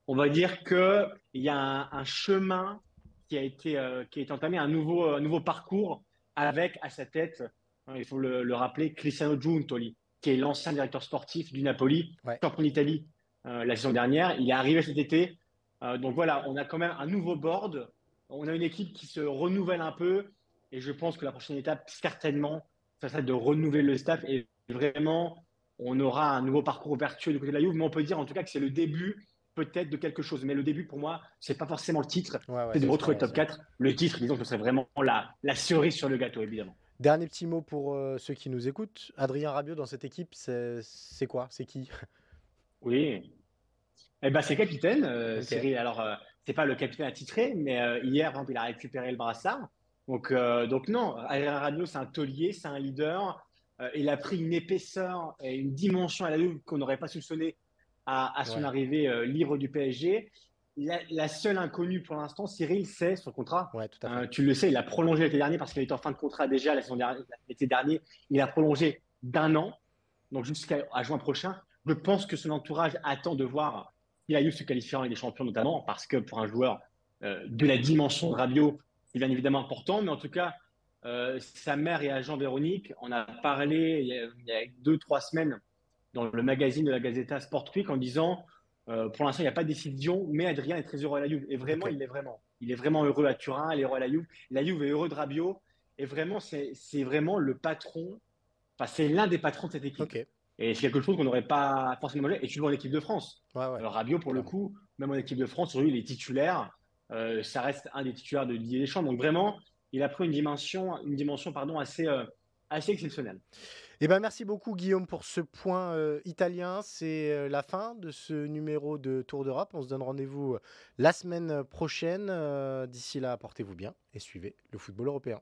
on va dire qu'il y a un, chemin qui a, été, euh, qui a été entamé, un nouveau, nouveau parcours avec à sa tête, hein, il faut le, rappeler, Cristiano Giuntoli, qui est l'ancien directeur sportif du Napoli, champion d'Italie euh, la saison dernière. Il est arrivé cet été euh, donc voilà, on a quand même un nouveau board. On a une équipe qui se renouvelle un peu. Et je pense que la prochaine étape, certainement, ça serait de renouveler le staff. Et vraiment, on aura un nouveau parcours vertueux du côté de la Juve. Mais on peut dire en tout cas que c'est le début peut-être de quelque chose. Mais le début, pour moi, c'est pas forcément le titre. c'est de retrouver le top 4. Le titre, disons que ce serait vraiment la, la cerise sur le gâteau, évidemment. Dernier petit mot pour euh, ceux qui nous écoutent. Adrien Rabiot dans cette équipe, c'est quoi? C'est qui? Oui, eh ben, c'est capitaine, euh, Cyril. Alors, euh, c'est pas le capitaine attitré, mais euh, hier, il a récupéré le brassard. Donc, donc non, Adrien Radio, c'est un taulier, c'est un leader. il a pris une épaisseur et une dimension à la Juve qu'on n'aurait pas soupçonné à, à son arrivée libre du PSG. La, seule inconnue pour l'instant, Cyril, c'est son contrat. Ouais, tout à fait. tu le sais, il a prolongé l'été dernier parce qu'il était en fin de contrat déjà l'été dernier. Il a prolongé d'un an, donc jusqu'à juin prochain. Je pense que son entourage attend de voir il a eu se qualifier en Ligue des Champions notamment parce que pour un joueur euh, de la dimension de Rabiot, c'est bien évidemment important, mais en tout cas, euh, sa mère et agent Véronique on a parlé il y a, deux, trois semaines dans le magazine de la Gazeta Sport Week en disant euh, pour l'instant, il n'y a pas de décision, mais Adrien est très heureux à la Juve. Et vraiment, il est vraiment. Il est vraiment heureux à Turin, il est heureux à la Juve. La Juve est heureux de Rabiot. Et vraiment, c'est vraiment le patron, enfin, c'est l'un des patrons de cette équipe. Et c'est quelque chose qu'on n'aurait pas forcément mangé. Et tu le vois en équipe de France. Alors, Rabiot, pour le coup, même en équipe de France, aujourd'hui, il est titulaire. Euh, ça reste un des titulaires de Didier Deschamps. Donc, vraiment, il a pris une dimension, une dimension pardon, assez, euh, assez exceptionnelle. Eh ben, merci beaucoup, Guillaume, pour ce point euh, italien. C'est la fin de ce numéro de Tour d'Europe. On se donne rendez-vous la semaine prochaine. D'ici là, portez-vous bien et suivez le football européen.